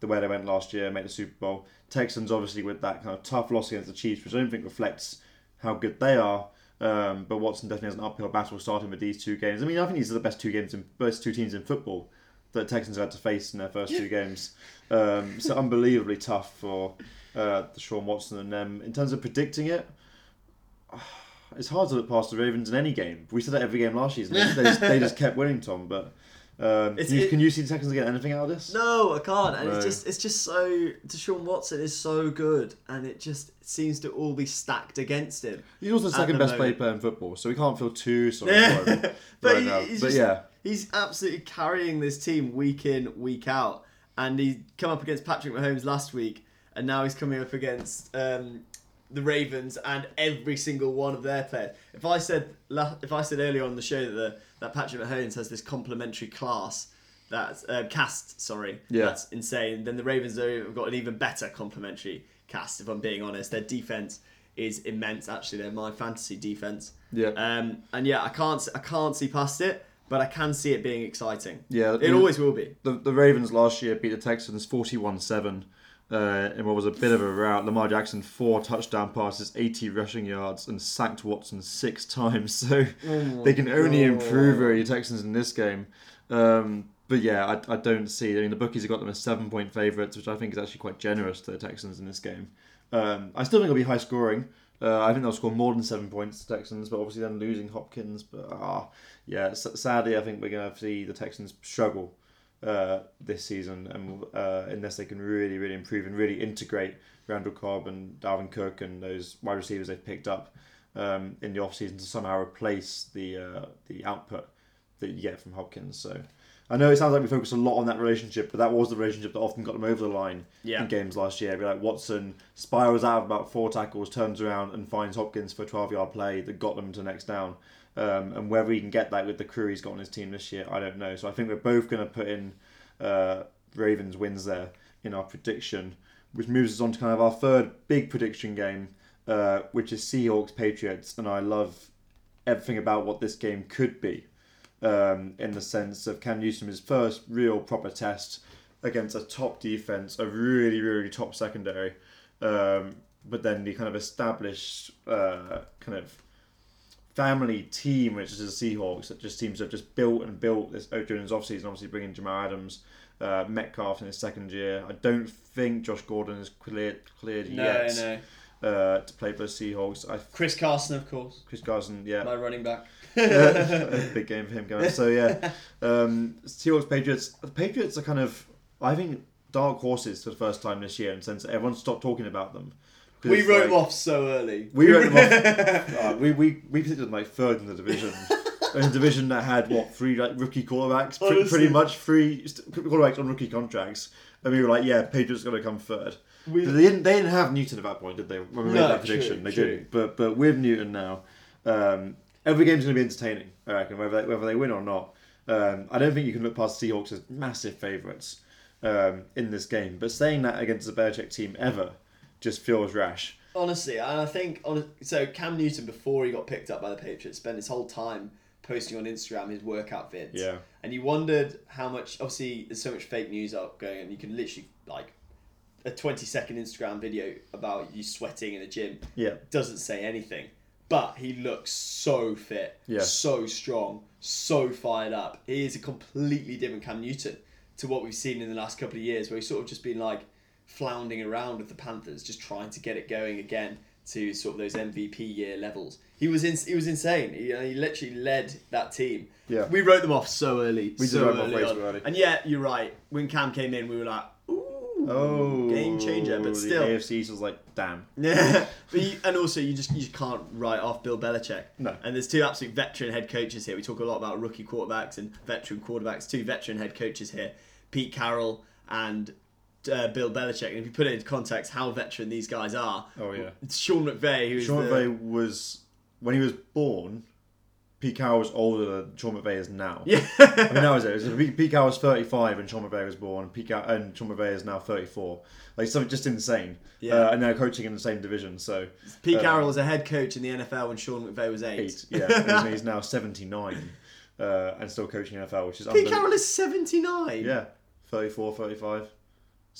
The way they went last year, made the Super Bowl. Texans obviously with that kind of tough loss against the Chiefs, which I don't think reflects how good they are. Um, but Watson definitely has an uphill battle starting with these two games. I mean, I think these are the best two games in best two teams in football that Texans had to face in their first two games. Um, so unbelievably tough for uh, Sean Watson and them. In terms of predicting it, it's hard to look past the Ravens in any game. We said that every game last season. They, just, they just kept winning, Tom. But um, you, it- can you see the Texans get anything out of this? No, I can't. And No. it's just it's just so Deshaun Watson is so good and it just seems to all be stacked against him. He's also the second the best moment. player in football, so we can't feel too sorry for him but right he- But just- yeah, He's absolutely carrying this team week in, week out. And he come up against Patrick Mahomes last week, and now he's coming up against um, the Ravens and every single one of their players. If I said if I said earlier on the show that the, that Patrick Mahomes has this complementary class that's uh, cast, sorry, Yeah. that's insane. Then the Ravens have got an even better complementary cast. If I'm being honest, their defense is immense. Actually, they're my fantasy defense. Yeah. Um, and yeah, I can't I can't see past it, but I can see it being exciting. Yeah, It the- always will be. the, the Ravens last year beat the Texans 41 7 uh, in what was a bit of a rout. Lamar Jackson, four touchdown passes, 80 rushing yards, and sacked Watson six times. So they can only improve over the Texans in this game. Um, but yeah, I, I don't see. I mean, the bookies have got them as seven point favourites, which I think is actually quite generous to the Texans in this game. Um, I still think it'll be high scoring. Uh, I think they'll score more than seven points, the Texans, but obviously then losing Hopkins. But ah, yeah, sadly, I think we're going to see the Texans struggle uh, this season, and uh, unless they can really, really improve and really integrate Randall Cobb and Dalvin Cook and those wide receivers they've picked up um, in the offseason to somehow replace the uh, the output that you get from Hopkins. So I know it sounds like we focus a lot on that relationship, but that was the relationship that often got them over the line Yeah. in games last year. Be like Watson spirals out of about four tackles, turns around and finds Hopkins for a 12 yard play that got them to next down. Um, and whether he can get that with the crew he's got on his team this year, I don't know. So I think we're both going to put in uh, Ravens wins there in our prediction, which moves us on to kind of our third big prediction game, uh, which is Seahawks Patriots. And I love everything about what this game could be um, in the sense of Cam Newton his first real proper test against a top defense, a really really top secondary, um, but then the kind of established uh, kind of family team, which is the Seahawks, that just seems to have just built and built this oh, during his offseason. Obviously, bringing Jamal Adams, uh, Metcalf in his second year. I don't think Josh Gordon is cleared cleared No, yet no. Uh, to play for the Seahawks. I Chris Carson, of course, Chris Carson, yeah, my running back. big game for him going. So yeah, um, Seahawks Patriots. The Patriots are kind of I think dark horses for the first time this year in the sense that everyone stopped talking about them. We wrote like- them off so early. We wrote them off. Uh, we we we predicted them like third in the division. in a division that had what three like rookie quarterbacks, Pre- pretty much three st- quarterbacks on rookie contracts, and we were like, yeah, Patriots going to come third. We- they didn't. They didn't have Newton at that point, did they? When we made that prediction, true, they true. didn't. But but with Newton now, um, every game's going to be entertaining. I reckon whether they, whether they win or not. Um, I don't think you can look past the Seahawks as massive favourites um, in this game. But saying that against the Belichick team ever just feels rash. Honestly, and I think on so Cam Newton before he got picked up by the Patriots spent his whole time posting on Instagram his workout vids. Yeah. And you wondered how much obviously there's so much fake news out going and you can literally like a 20 second Instagram video about you sweating in a gym Yeah. doesn't say anything. But he looks so fit, Yeah. so strong, so fired up. He is a completely different Cam Newton to what we've seen in the last couple of years, where he's sort of just been like floundering around with the Panthers, just trying to get it going again to sort of those MVP year levels. He was in, he was insane. He, uh, he literally led that team. Yeah. we wrote them off so early. We did so write them off early way early. And yeah, you're right. When Cam came in, we were like, ooh, Oh, game changer. But the still, AFC East was like, damn. yeah, but you, and also you just you just can't write off Bill Belichick. No. And there's two absolute veteran head coaches here. We talk a lot about rookie quarterbacks and veteran quarterbacks. Two veteran head coaches here, Pete Carroll and uh, Bill Belichick. And if you put it into context, how veteran these guys are. Oh, yeah. Sean McVay, who's Sean the, McVay was when he was born. Pete Carroll was older than Sean McVay is now. Yeah. I mean, that was it. it was, Pete Carroll was 35 when Sean McVay was born. Pete Carroll, and Sean McVay is now 34. Like something just insane. Yeah. Uh, and they're coaching in the same division. So Pete uh, Carroll was a head coach in the NFL when Sean McVay was eight. eight. Yeah, and he's now 79 uh, and still coaching NFL, which is Pete unbelievable. Carroll is 79. Yeah, 34, 35,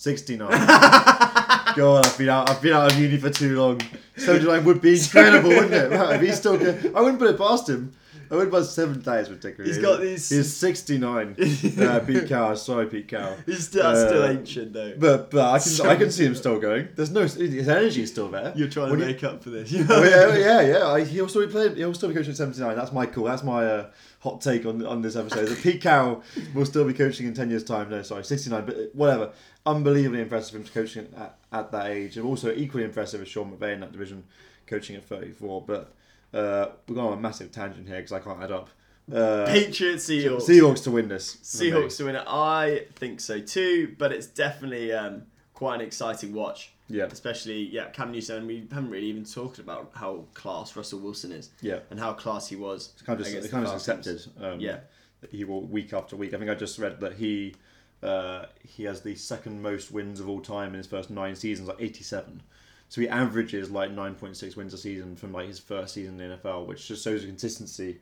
69. God, I've been out. I've been out of uni for too long. 79 would be incredible, wouldn't it? If he's still good, I wouldn't put it past him. I wouldn't put seven days ridiculous. He's got these- He's 69. uh, Pete Carroll. Sorry, Pete Cow. He's still, that's still Uh, ancient though. But but I can I can see him still going. There's no his energy is still there. You're trying When to make up for this. Oh, yeah, yeah, yeah. I, he'll still be playing. He'll still be coaching at seventy nine. That's my call. That's my uh, hot take on on this episode. That Pete Carroll will still be coaching in ten years' time. No, sorry, sixty nine. But uh, whatever. Unbelievably impressive for him coaching at, at that age, and also equally impressive as Sean McVay in that division, coaching at thirty four. But uh, we're going on a massive tangent here because I can't add up. Uh, Patriots, Seahawks. Seahawks to win this. Seahawks to win it. I think so too, but it's definitely um, quite an exciting watch. Yeah. Especially, yeah, Cam Newton. We haven't really even talked about how class Russell Wilson is. Yeah. And how class he was. It's kind of just, kind of just accepted. Um, Yeah. that he will week after week. I think I just read that he uh, he has the second most wins of all time in his first nine seasons, like eighty seven. So he averages like nine point six wins a season from like his first season in the NFL, which just shows the consistency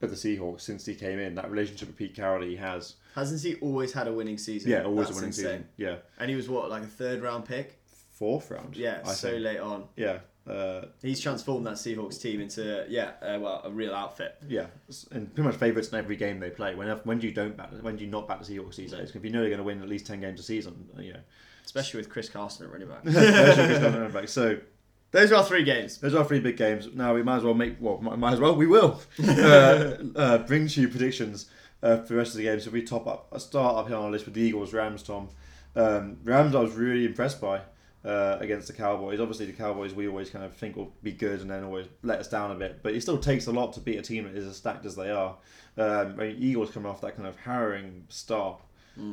of the Seahawks since he came in. That relationship with Pete Carroll that he has. Hasn't he always had a winning season? Yeah, always That's a winning insane. season. Yeah, And he was what, like a third round pick? Fourth round. Yeah, I so think. late on. Yeah. Uh, He's transformed that Seahawks team into, yeah, uh, well, a real outfit. Yeah, and pretty much favourites in every game they play. When when do you don't back when do you not back the Seahawks these days? If you know they're going to win at least ten games a season, you know. Especially with Chris Carson at running back. Especially if it's running back. So Those are our three games. those are three big games. Now we might as well make well might, might as well we will uh, uh, bring to you predictions uh, for the rest of the games. So we top up start up here on our list with the Eagles Rams. Tom um, Rams I was really impressed by. Uh, against the Cowboys, obviously the Cowboys we always kind of think will be good and then always let us down a bit. But it still takes a lot to beat a team that is as stacked as they are. Um, I mean, Eagles coming off that kind of harrowing start,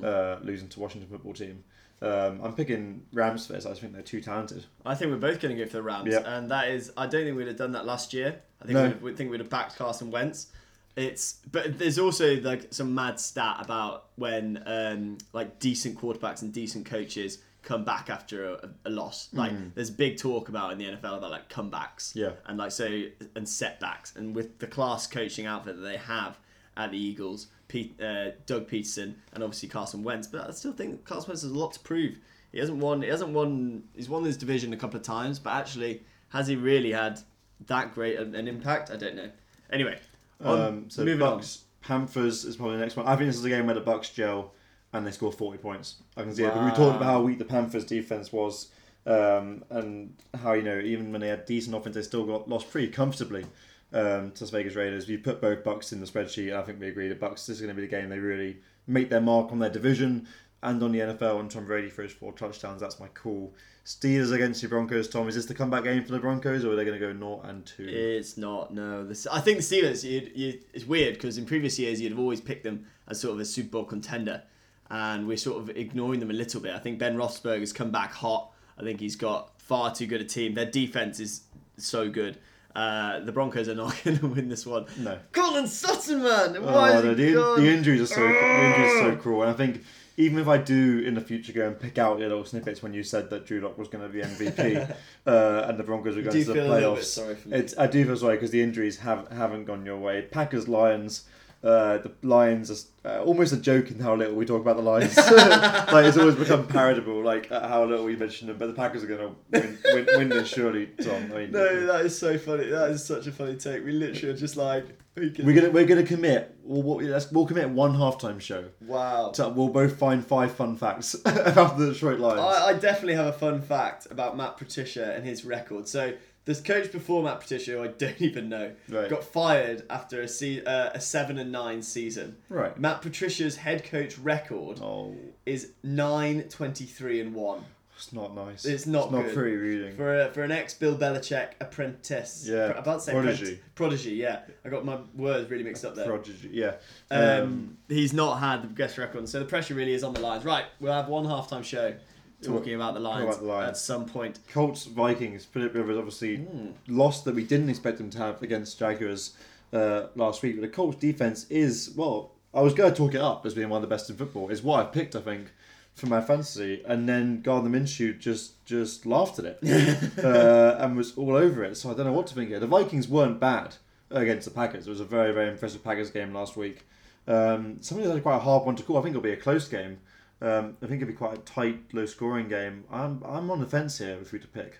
uh, losing to Washington football team. Um, I'm picking Rams for this. I just think they're too talented. I think we're both going to go for the Rams, Yeah. and that is. I don't think we'd have done that last year. I think No. we'd, have, we think we'd have backed Carson Wentz. It's but there's also like some mad stat about when um, like decent quarterbacks and decent coaches come back after a, a loss. Like there's big talk about in the NFL about like comebacks. Yeah. And like so and setbacks, and with the class coaching outfit that they have at the Eagles, Pete, uh, Doug Pederson, and obviously Carson Wentz. But I still think Carson Wentz has a lot to prove. He hasn't won. He hasn't won. He's won this division a couple of times, but actually, has he really had that great an, impact? I don't know. Anyway, on- Um, so moving Bucks Panthers is probably the next one. I think this is a game where the Bucks gel and they score forty points. I can see it. But we talked about how weak the Panthers defense was, um, and how you know even when they had decent offense, they still got lost pretty comfortably um, to Las Vegas Raiders. We put both Bucks in the spreadsheet. And I think we agree that Bucks this is going to be the game they really make their mark on their division and on the NFL. And Tom Brady for his four touchdowns. That's my call. Steelers against the Broncos. Tom, is this the comeback game for the Broncos, or are they going to go naught and two? It's not. No, this, I think the Steelers. You'd, you it's weird because in previous years you'd have always picked them as sort of a Super Bowl contender, and we're sort of ignoring them a little bit. I think Ben Roethlisberger's come back hot. I think he's got far too good a team. Their defense is so good. Uh, the Broncos are not going to win this one. No. Courtland Sutton, man. Why Oh, no, the, gone? the injuries are so the injuries are so cruel, and I think even if I do in the future go and pick out the little snippets when you said that Drew Lock was going to be MVP uh, and the Broncos were going to the feel a little bit playoffs, sorry for me. it's, I do feel sorry because the injuries have haven't gone your way. Packers Lions. Uh, the Lions are uh, almost a joke in how little we talk about the Lions. like it's always become parodable, like uh, how little we mention them. But the Packers are going to win, win, win this surely, Tom. I mean, No, that is so funny. That is such a funny take. We literally are just like, we we're gonna we're gonna commit. We'll, we'll, let's, we'll commit one halftime show. wow. So we'll both find five fun facts about the Detroit Lions. I, I definitely have a fun fact about Matt Patricia and his record. So this coach before Matt Patricia, who I don't even know, Right. got fired after a se- uh, a seven and nine season. Right. Matt Patricia's head coach record oh, is nine twenty three and one it's not nice. It's not It's not good. pretty reading. for a, for an ex Bill Belichick apprentice. Yeah, Pro- about to say prodigy. apprentice. Prodigy. Yeah, I got my words really mixed up there. Prodigy. Yeah. Um, he's not had the best record, so the pressure really is on the Lions. Right, we'll have one halftime show talking about the Lions, about the Lions. at some point. Colts Vikings. Philip Rivers obviously Hmm. lost that we didn't expect him to have against Jaguars uh, last week. But the Colts defense is well. I was going to talk it up as being one of the best in football. Is what I picked, I think, for my fantasy. And then Gardner Minshew just just laughed at it uh, and was all over it. So I don't know what to think here. The Vikings weren't bad against the Packers. It was a very very impressive Packers game last week. Um, something that's quite a hard one to call. I think it'll be a close game. Um, I think it'll be quite a tight, low scoring game. I'm I'm on the fence here if we to pick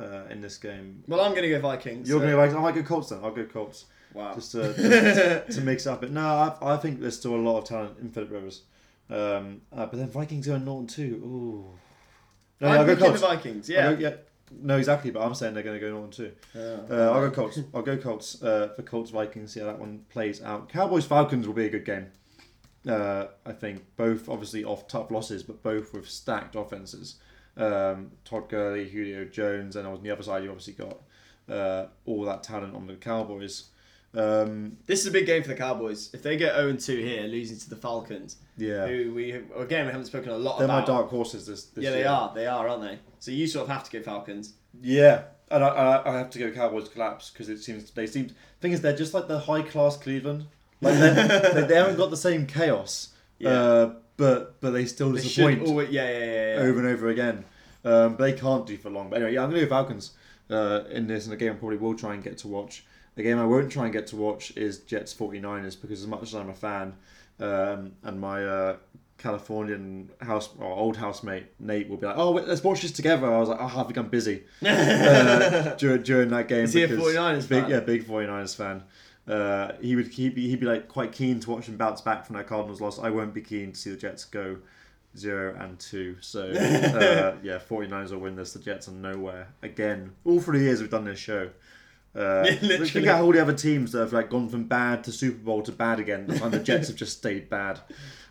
uh, in this game. Well, I'm going to go Vikings. You're so- going to go Vikings. I might go Colts then. I'll go Colts Wow. just to, to, to mix up it. No, I, I think there's still a lot of talent in Philip Rivers. Um, uh, but then Vikings going Norton too. Ooh. No, I'm I'll go picking Colts. the Vikings. Yeah. go- yeah. No, exactly. But I'm saying they're going to go Norton too. Uh, I'll go Colts. I'll go Colts uh, for Colts Vikings. See how that one plays out. Cowboys Falcons will be a good game. Uh, I think both obviously off tough losses, but both with stacked offenses. Um, Todd Gurley, Julio Jones, and on the other side you obviously got uh, all that talent on the Cowboys. Um, This is a big game for the Cowboys. If they get 0 2 here, losing to the Falcons, yeah, who we again we haven't spoken a lot they're my about. dark horses this. this yeah, they year. are. They are, aren't they? So you sort of have to go Falcons. Yeah, and I, I, I have to go Cowboys collapse because it seems they seem. Thing is, they're just like the high class Cleveland. Like they, they haven't got the same chaos. Yeah. Uh, but but they still They disappoint always, yeah, yeah, yeah, yeah. over and over again. Um, but they can't do for long. But anyway, yeah, I'm gonna do Falcons uh, in this, and a game I probably will try and get to watch. The game I won't try and get to watch is Jets 49ers because as much as I'm a fan, um, and my uh, Californian house or old housemate Nate will be like, "Oh, wait, let's watch this together." I was like, "Oh, I think I'm busy." uh, during, during that game. Is he a because 49ers big, fan? Yeah, big 49ers fan. Uh, he would he'd be, he'd be like quite keen to watch them bounce back from that Cardinals loss. I won't be keen to see the Jets go zero and two. So uh, yeah, 49ers will win this. The Jets are nowhere again. All three years we've done this show. Uh, Yeah, look- at all the other teams that have like gone from bad to Super Bowl to bad again, and the Jets have just stayed bad.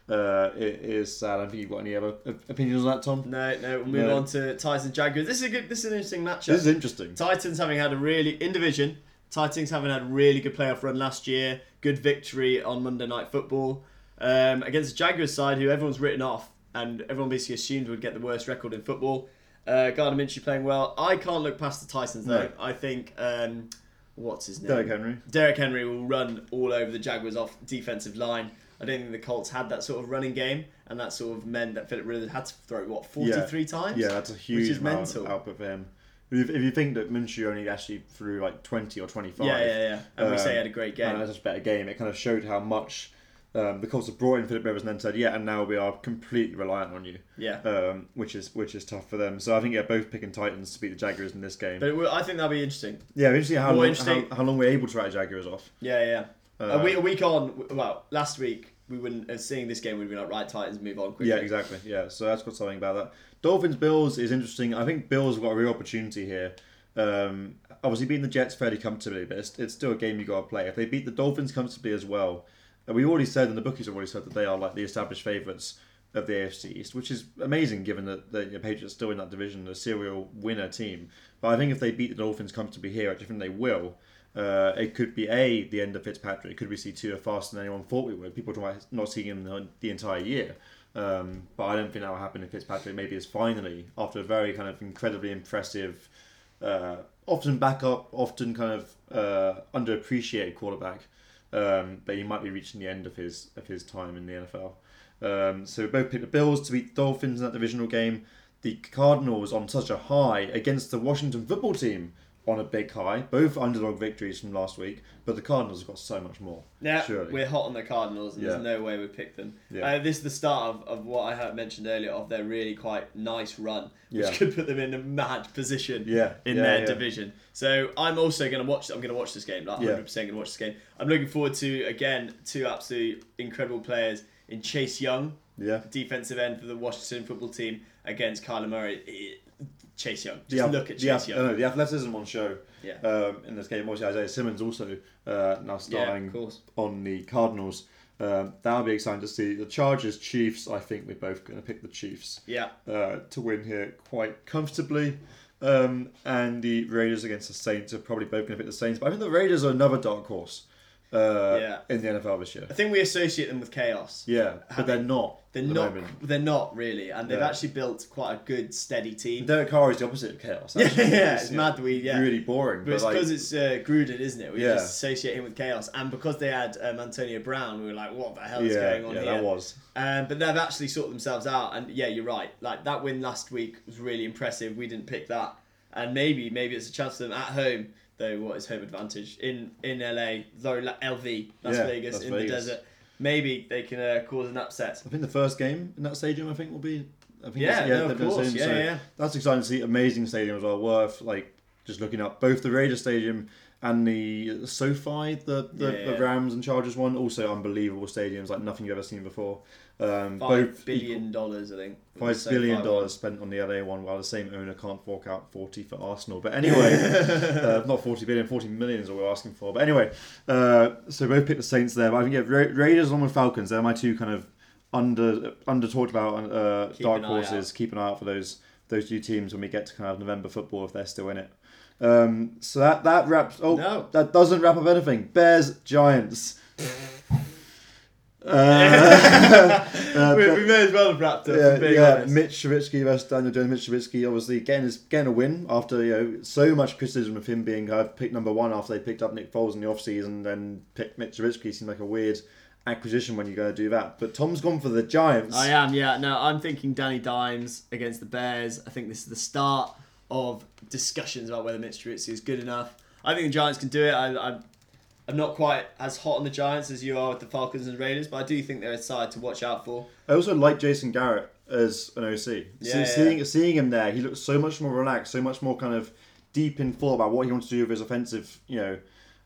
Uh, it is sad. I don't think you've got any other opinions on that, Tom. No, no. We'll move No. on to Titans Jaguars. This is a good. This is an interesting matchup. This is interesting. Titans having had a really in division. Titans having had a really good playoff run last year. Good victory on Monday Night Football um, against the Jaguars side, who everyone's written off and everyone basically assumed would get the worst record in football. Uh, Gardner Minshew playing well. I can't look past the Titans though. No. I think um, what's his name? Derrick Henry. Derrick Henry will run all over the Jaguars off defensive line. I don't think the Colts had that sort of running game, and that sort of meant that Philip Rivers had to throw what forty three times. Yeah, that's a huge which is mental. of output for him. If, if you think that Minshew only actually threw like 20 or 25, Yeah, yeah, yeah. And we um, say he had a great game. and that's a better game, it kind of showed how much Um, the Colts have brought in Philip Rivers and then said, yeah, and now we are completely reliant on you. Yeah. Um, which is which is tough for them. So I think yeah, both picking Titans to beat the Jaguars in this game. But it will, I think that'll be interesting. yeah, interesting how More long, interesting- How, how long we're able to write Jaguars off. Yeah, yeah. Uh, a, week, a week on, well, last week we wouldn't seeing this game we'd be like right Titans move on quickly. Yeah, exactly. Yeah, so that's got something about that. Dolphins Bills is interesting. I think Bills got a real opportunity here. Um, obviously, beating the Jets fairly comfortably, but it's, it's still a game you got to play. If they beat the Dolphins comfortably as well, and we already said, and the bookies have already said that they are like the established favourites of the AFC East, which is amazing given that the Patriots are still in that division, a serial winner team. But I think if they beat the Dolphins comfortably here, I think they will. Uh, it could be a the end of Fitzpatrick. It could see Tua faster than anyone thought we would. People about not seeing him the, the entire year, um, but I don't think that will happen if Fitzpatrick maybe is finally after a very kind of incredibly impressive, uh, often backup, often kind of uh, underappreciated quarterback. Um, but he might be reaching the end of his of his time in the NFL. Um, so we both picked the Bills to beat the Dolphins in that divisional game. The Cardinals on such a high against the Washington football team on a big high. Both underdog victories from last week, but the Cardinals have got so much more. Yeah, surely. we're hot on the Cardinals, and Yeah. there's no way we pick them. Yeah. Uh, this is the start of, of what I had mentioned earlier of their really quite nice run, which Yeah. could put them in a mad position Yeah, in yeah, their division. So I'm also going to watch. I'm going to watch this game. Like 100 percent going to watch this game. I'm looking forward to again two absolute incredible players in Chase Young, Yeah. defensive end for the Washington football team, against Kyler Murray. It- Chase Young. The Just look at the Chase ath- Young. no, no, the athleticism on show Yeah. um, in this game. Obviously, Isaiah Simmons also uh, now Yeah, starting course. on the Cardinals. Um, that'll be exciting to see. The Chargers, Chiefs. I think we're both going to pick the Chiefs Yeah. uh, to win here quite comfortably. Um, and the Raiders against the Saints are probably both going to pick the Saints. But I think the Raiders are another dark horse uh, Yeah. in the NFL this year. I think we associate them with chaos. Yeah, but they're not. They're not. moment. They're not really, and they've Yeah. actually built quite a good, steady team. Derek Carr is the opposite of chaos. Yeah, actually. yeah, it's mad that we- yeah. really boring. But But, it's like, because it's uh, Gruden, isn't it? We Yeah. just associate him with chaos, and because they had um, Antonio Brown, we were like, "What the hell is yeah, going on here? yeah, here?" that was. Um, but they've actually sorted themselves out, and yeah, you're right. Like that win last week was really impressive. We didn't pick that, and maybe maybe it's a chance for them at home. Though what is home advantage in in LA, though LV Las Yeah, Vegas Las in the desert, maybe they can uh, cause an upset. I think the first game in that stadium, I think, will be. I think Yeah, it's- no, of course. Yeah, so yeah, yeah. That's exciting to see. Amazing stadium as well. Worth like just looking up both the Raiders stadium and the SoFi, the the, Yeah, the. Rams and Chargers one. Also unbelievable stadiums, like nothing you've ever seen before. Um, Five both billion dollars, I think. Five billion dollars spent on the LA one, while the same owner can't fork out forty for Arsenal. But anyway, uh, not forty billion, 40 million is what we're asking for. But anyway, uh, so both picked the Saints there. But I think yeah, Ra- Raiders along with Falcons. They're my two kind of under under talked about uh, dark horses. Keep an eye out for those those two teams when we get to kind of November football if they're still in it. Um, so that that wraps. Oh, No. that doesn't wrap up anything. Bears Giants. Uh, uh, we, we may as well have wrapped up. yeah, being yeah. honest. Mitch Trubisky versus Daniel Jones. Mitch Trubisky obviously again is getting a win after you know so much criticism of him being uh, picked number one after they picked up Nick Foles in the offseason then picked Mitch Trubisky seemed like a weird acquisition when you're going to do that. But Tom's gone for the Giants. I am, yeah. No, I'm thinking Danny Dimes against the Bears. I think this is the start of discussions about whether Mitch Trubisky is good enough. I think the Giants can do it. I, I'm, I'm not quite as hot on the Giants as you are with the Falcons and Raiders, but I do think they're a side to watch out for. I also like Jason Garrett as an OC. See- Yeah, yeah. seeing seeing him there, he looks so much more relaxed, so much more kind of deep in thought about what he wants to do with his offensive, you know,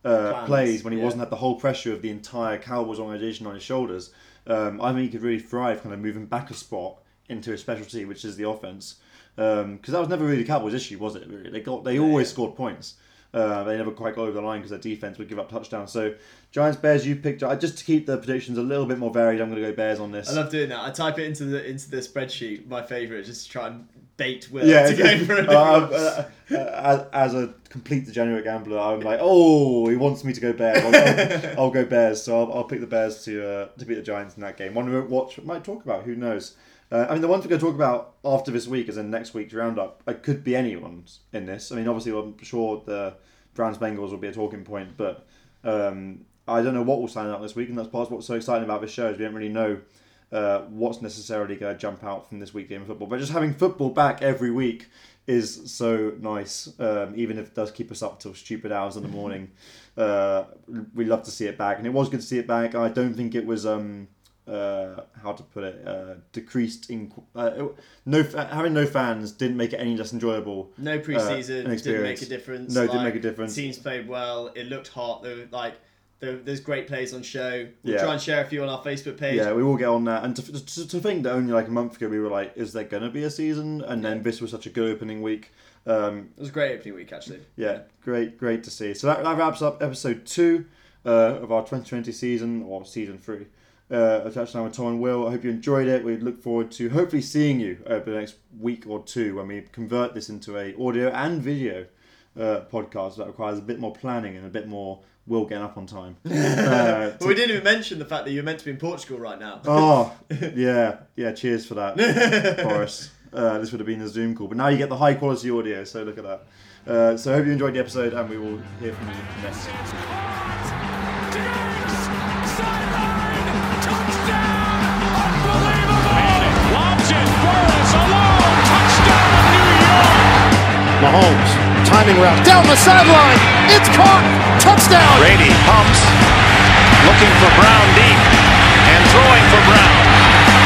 uh, plays when he yeah. wasn't had the whole pressure of the entire Cowboys organization on his shoulders. Um, I think he could really thrive, kind of moving back a spot into his specialty, which is the offense. Because that was never really the Cowboys' issue, was it? Really, they got they always scored points. Uh, they never quite got over the line because their defense would give up touchdowns. So Giants, Bears, you picked. uh, Just to keep the predictions a little bit more varied, I'm going to go Bears on this. I love doing that. I type it into the into the spreadsheet. My favourite, just to try and bait Will yeah, to go for a uh, uh, uh, as, as a complete degenerate gambler, I'm like, oh, he wants me to go Bears. I'll, I'll, I'll go Bears, so I'll, I'll pick the Bears to uh, to beat the Giants in that game. One we watch, might talk about. Who knows? Uh, I mean, the ones we're going to talk about after this week, as in next week's roundup, it could be anyone's in this. I mean, obviously, I'm sure the Browns Bengals will be a talking point, but um, I don't know what will stand out this week, and that's part of what's so exciting about this show is we don't really know uh, what's necessarily going to jump out from this week game of football. But just having football back every week is so nice, um, even if it does keep us up till stupid hours in the morning. Uh, we love to see it back, and it was good to see it back. I don't think it was. Um, uh, how to put it, uh, decreased in uh, no having no fans didn't make it any less enjoyable. No uh, preseason an didn't make a difference. No, it didn't make a difference. Teams played well. It looked hot. There were, like there, there's great plays on show. We'll Yeah. try and share a few on our Facebook page. Yeah, we will get on that. And to, to, to think that only like a month ago we were like, is there going to be a season? And then this was such a good opening week. Um, It was a great opening week actually. yeah, great, great to see. So that, that wraps up episode two uh, of our 2020 season, or season three, uh, of Touchdown with Tom and Will. I hope you enjoyed it. We look forward to hopefully seeing you over the next week or two when we convert this into a audio and video uh, podcast that requires a bit more planning and a bit more Will getting up on time. Uh, But we didn't even mention the fact that you're meant to be in Portugal right now. Oh, yeah, yeah. Cheers for that, Boris. Uh, this would have been a Zoom call, but now you get the high quality audio. So look at that. Uh, so I hope you enjoyed the episode, and we will hear from you next. Mahomes, timing route, down the sideline, it's caught, touchdown! Brady pumps, looking for Brown deep, and throwing for Brown.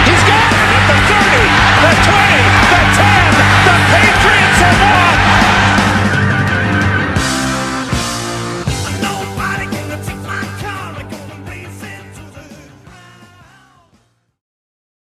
He's got it at the 30, the 20, the 10, the Patriots have won!